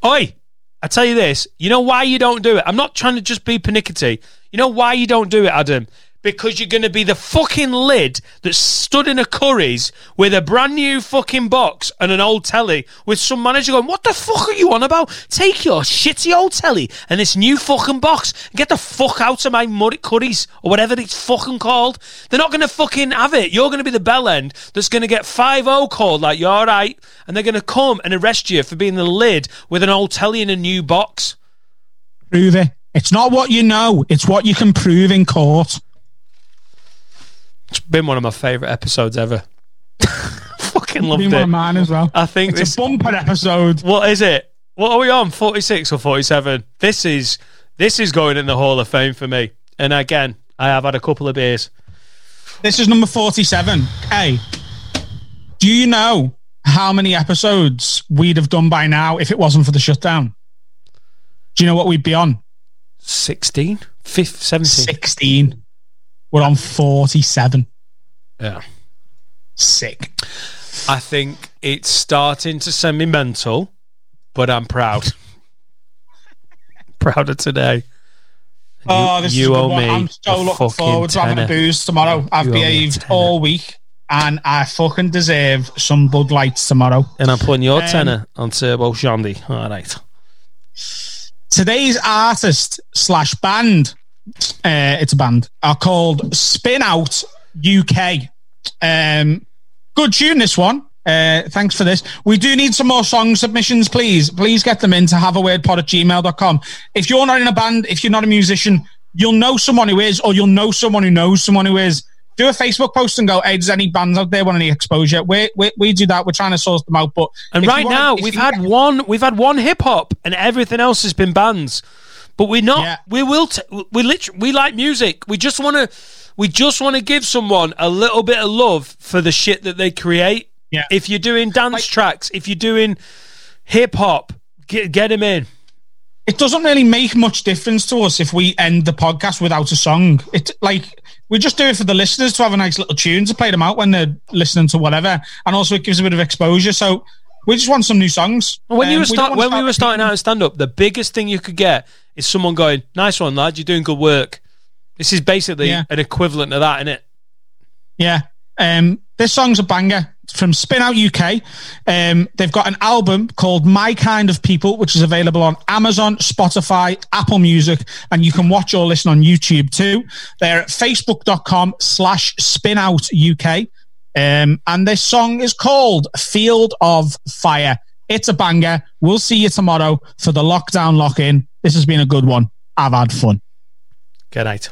Oi! I tell you this. You know why you don't do it? I'm not trying to just be pernickety. You know why you don't do it, Adam? Because you're going to be the fucking lid that stood in a Curry's with a brand new fucking box and an old telly with some manager going, What the fuck are you on about? Take your shitty old telly and this new fucking box and get the fuck out of my muddy Curry's or whatever it's fucking called. They're not going to fucking have it. You're going to be the bell end that's going to get 5 0 called, like, You're all right. And they're going to come and arrest you for being the lid with an old telly in a new box. prove it. It's not what you know; it's what you can prove in court. Been one of my favourite episodes ever. Fucking loved Been one it. of mine as well. I think It's this. a bumper episode. What is it? What are we on? Forty six or forty seven? This is this is going in the Hall of Fame for me. And again, I have had a couple of beers. This is number forty-seven. Hey, do you know how many episodes we'd have done by now if it wasn't for the shutdown? Do you know what we'd be on? 16? 15, 17. Sixteen. We're on forty-seven. Yeah. Sick. I think it's starting to send me mental, but I'm proud. proud of today. Oh, this you is owe me I'm so looking forward to having a booze tomorrow. I've You owe me a behaved all week, and I fucking deserve some Bud Lights tomorrow. And I'm putting your Um, tenner on Turbo Shandy. All right. Today's artist slash band, uh, it's a band, are called Spin Out UK. Um, good tune, this one. Uh, thanks for this. We do need some more song submissions, please. Please get them in to have a word pod at gmail.com. If you're not in a band, if you're not a musician, you'll know someone who is, or you'll know someone who knows someone who is. Do a Facebook post and go, hey, does any bands out there want any exposure? We, we, we do that. We're trying to source them out. But And right wanna- now we've had one we've had one hip hop and everything else has been bands. But we're not Yeah. we will t- we literally we like music. We just want to we just want to give someone a little bit of love for the shit that they create. Yeah. If you're doing dance Like- tracks, if you're doing hip hop, get get him in. it doesn't really make much difference to us if we end the podcast without a song. It like we just do it for the listeners to have a nice little tune to play them out when they're listening to whatever, and also it gives a bit of exposure. So we just want some new songs. When you Um, were we don't start, when we were starting out in stand up, the biggest thing you could get is someone going, "Nice one, lad. You're doing good work." This is basically Yeah. an equivalent of that, isn't it? Yeah. Um, this song's a banger It's from Spin Out UK. Um, they've got an album called My Kind of People, which is available on Amazon, Spotify, Apple Music, and you can watch or listen on YouTube too. They're at facebook.com slash spin out UK. Um, and this song is called Field of Fire. It's a banger. We'll see you tomorrow for the lockdown lock in. This has been a good one. I've had fun. Good night.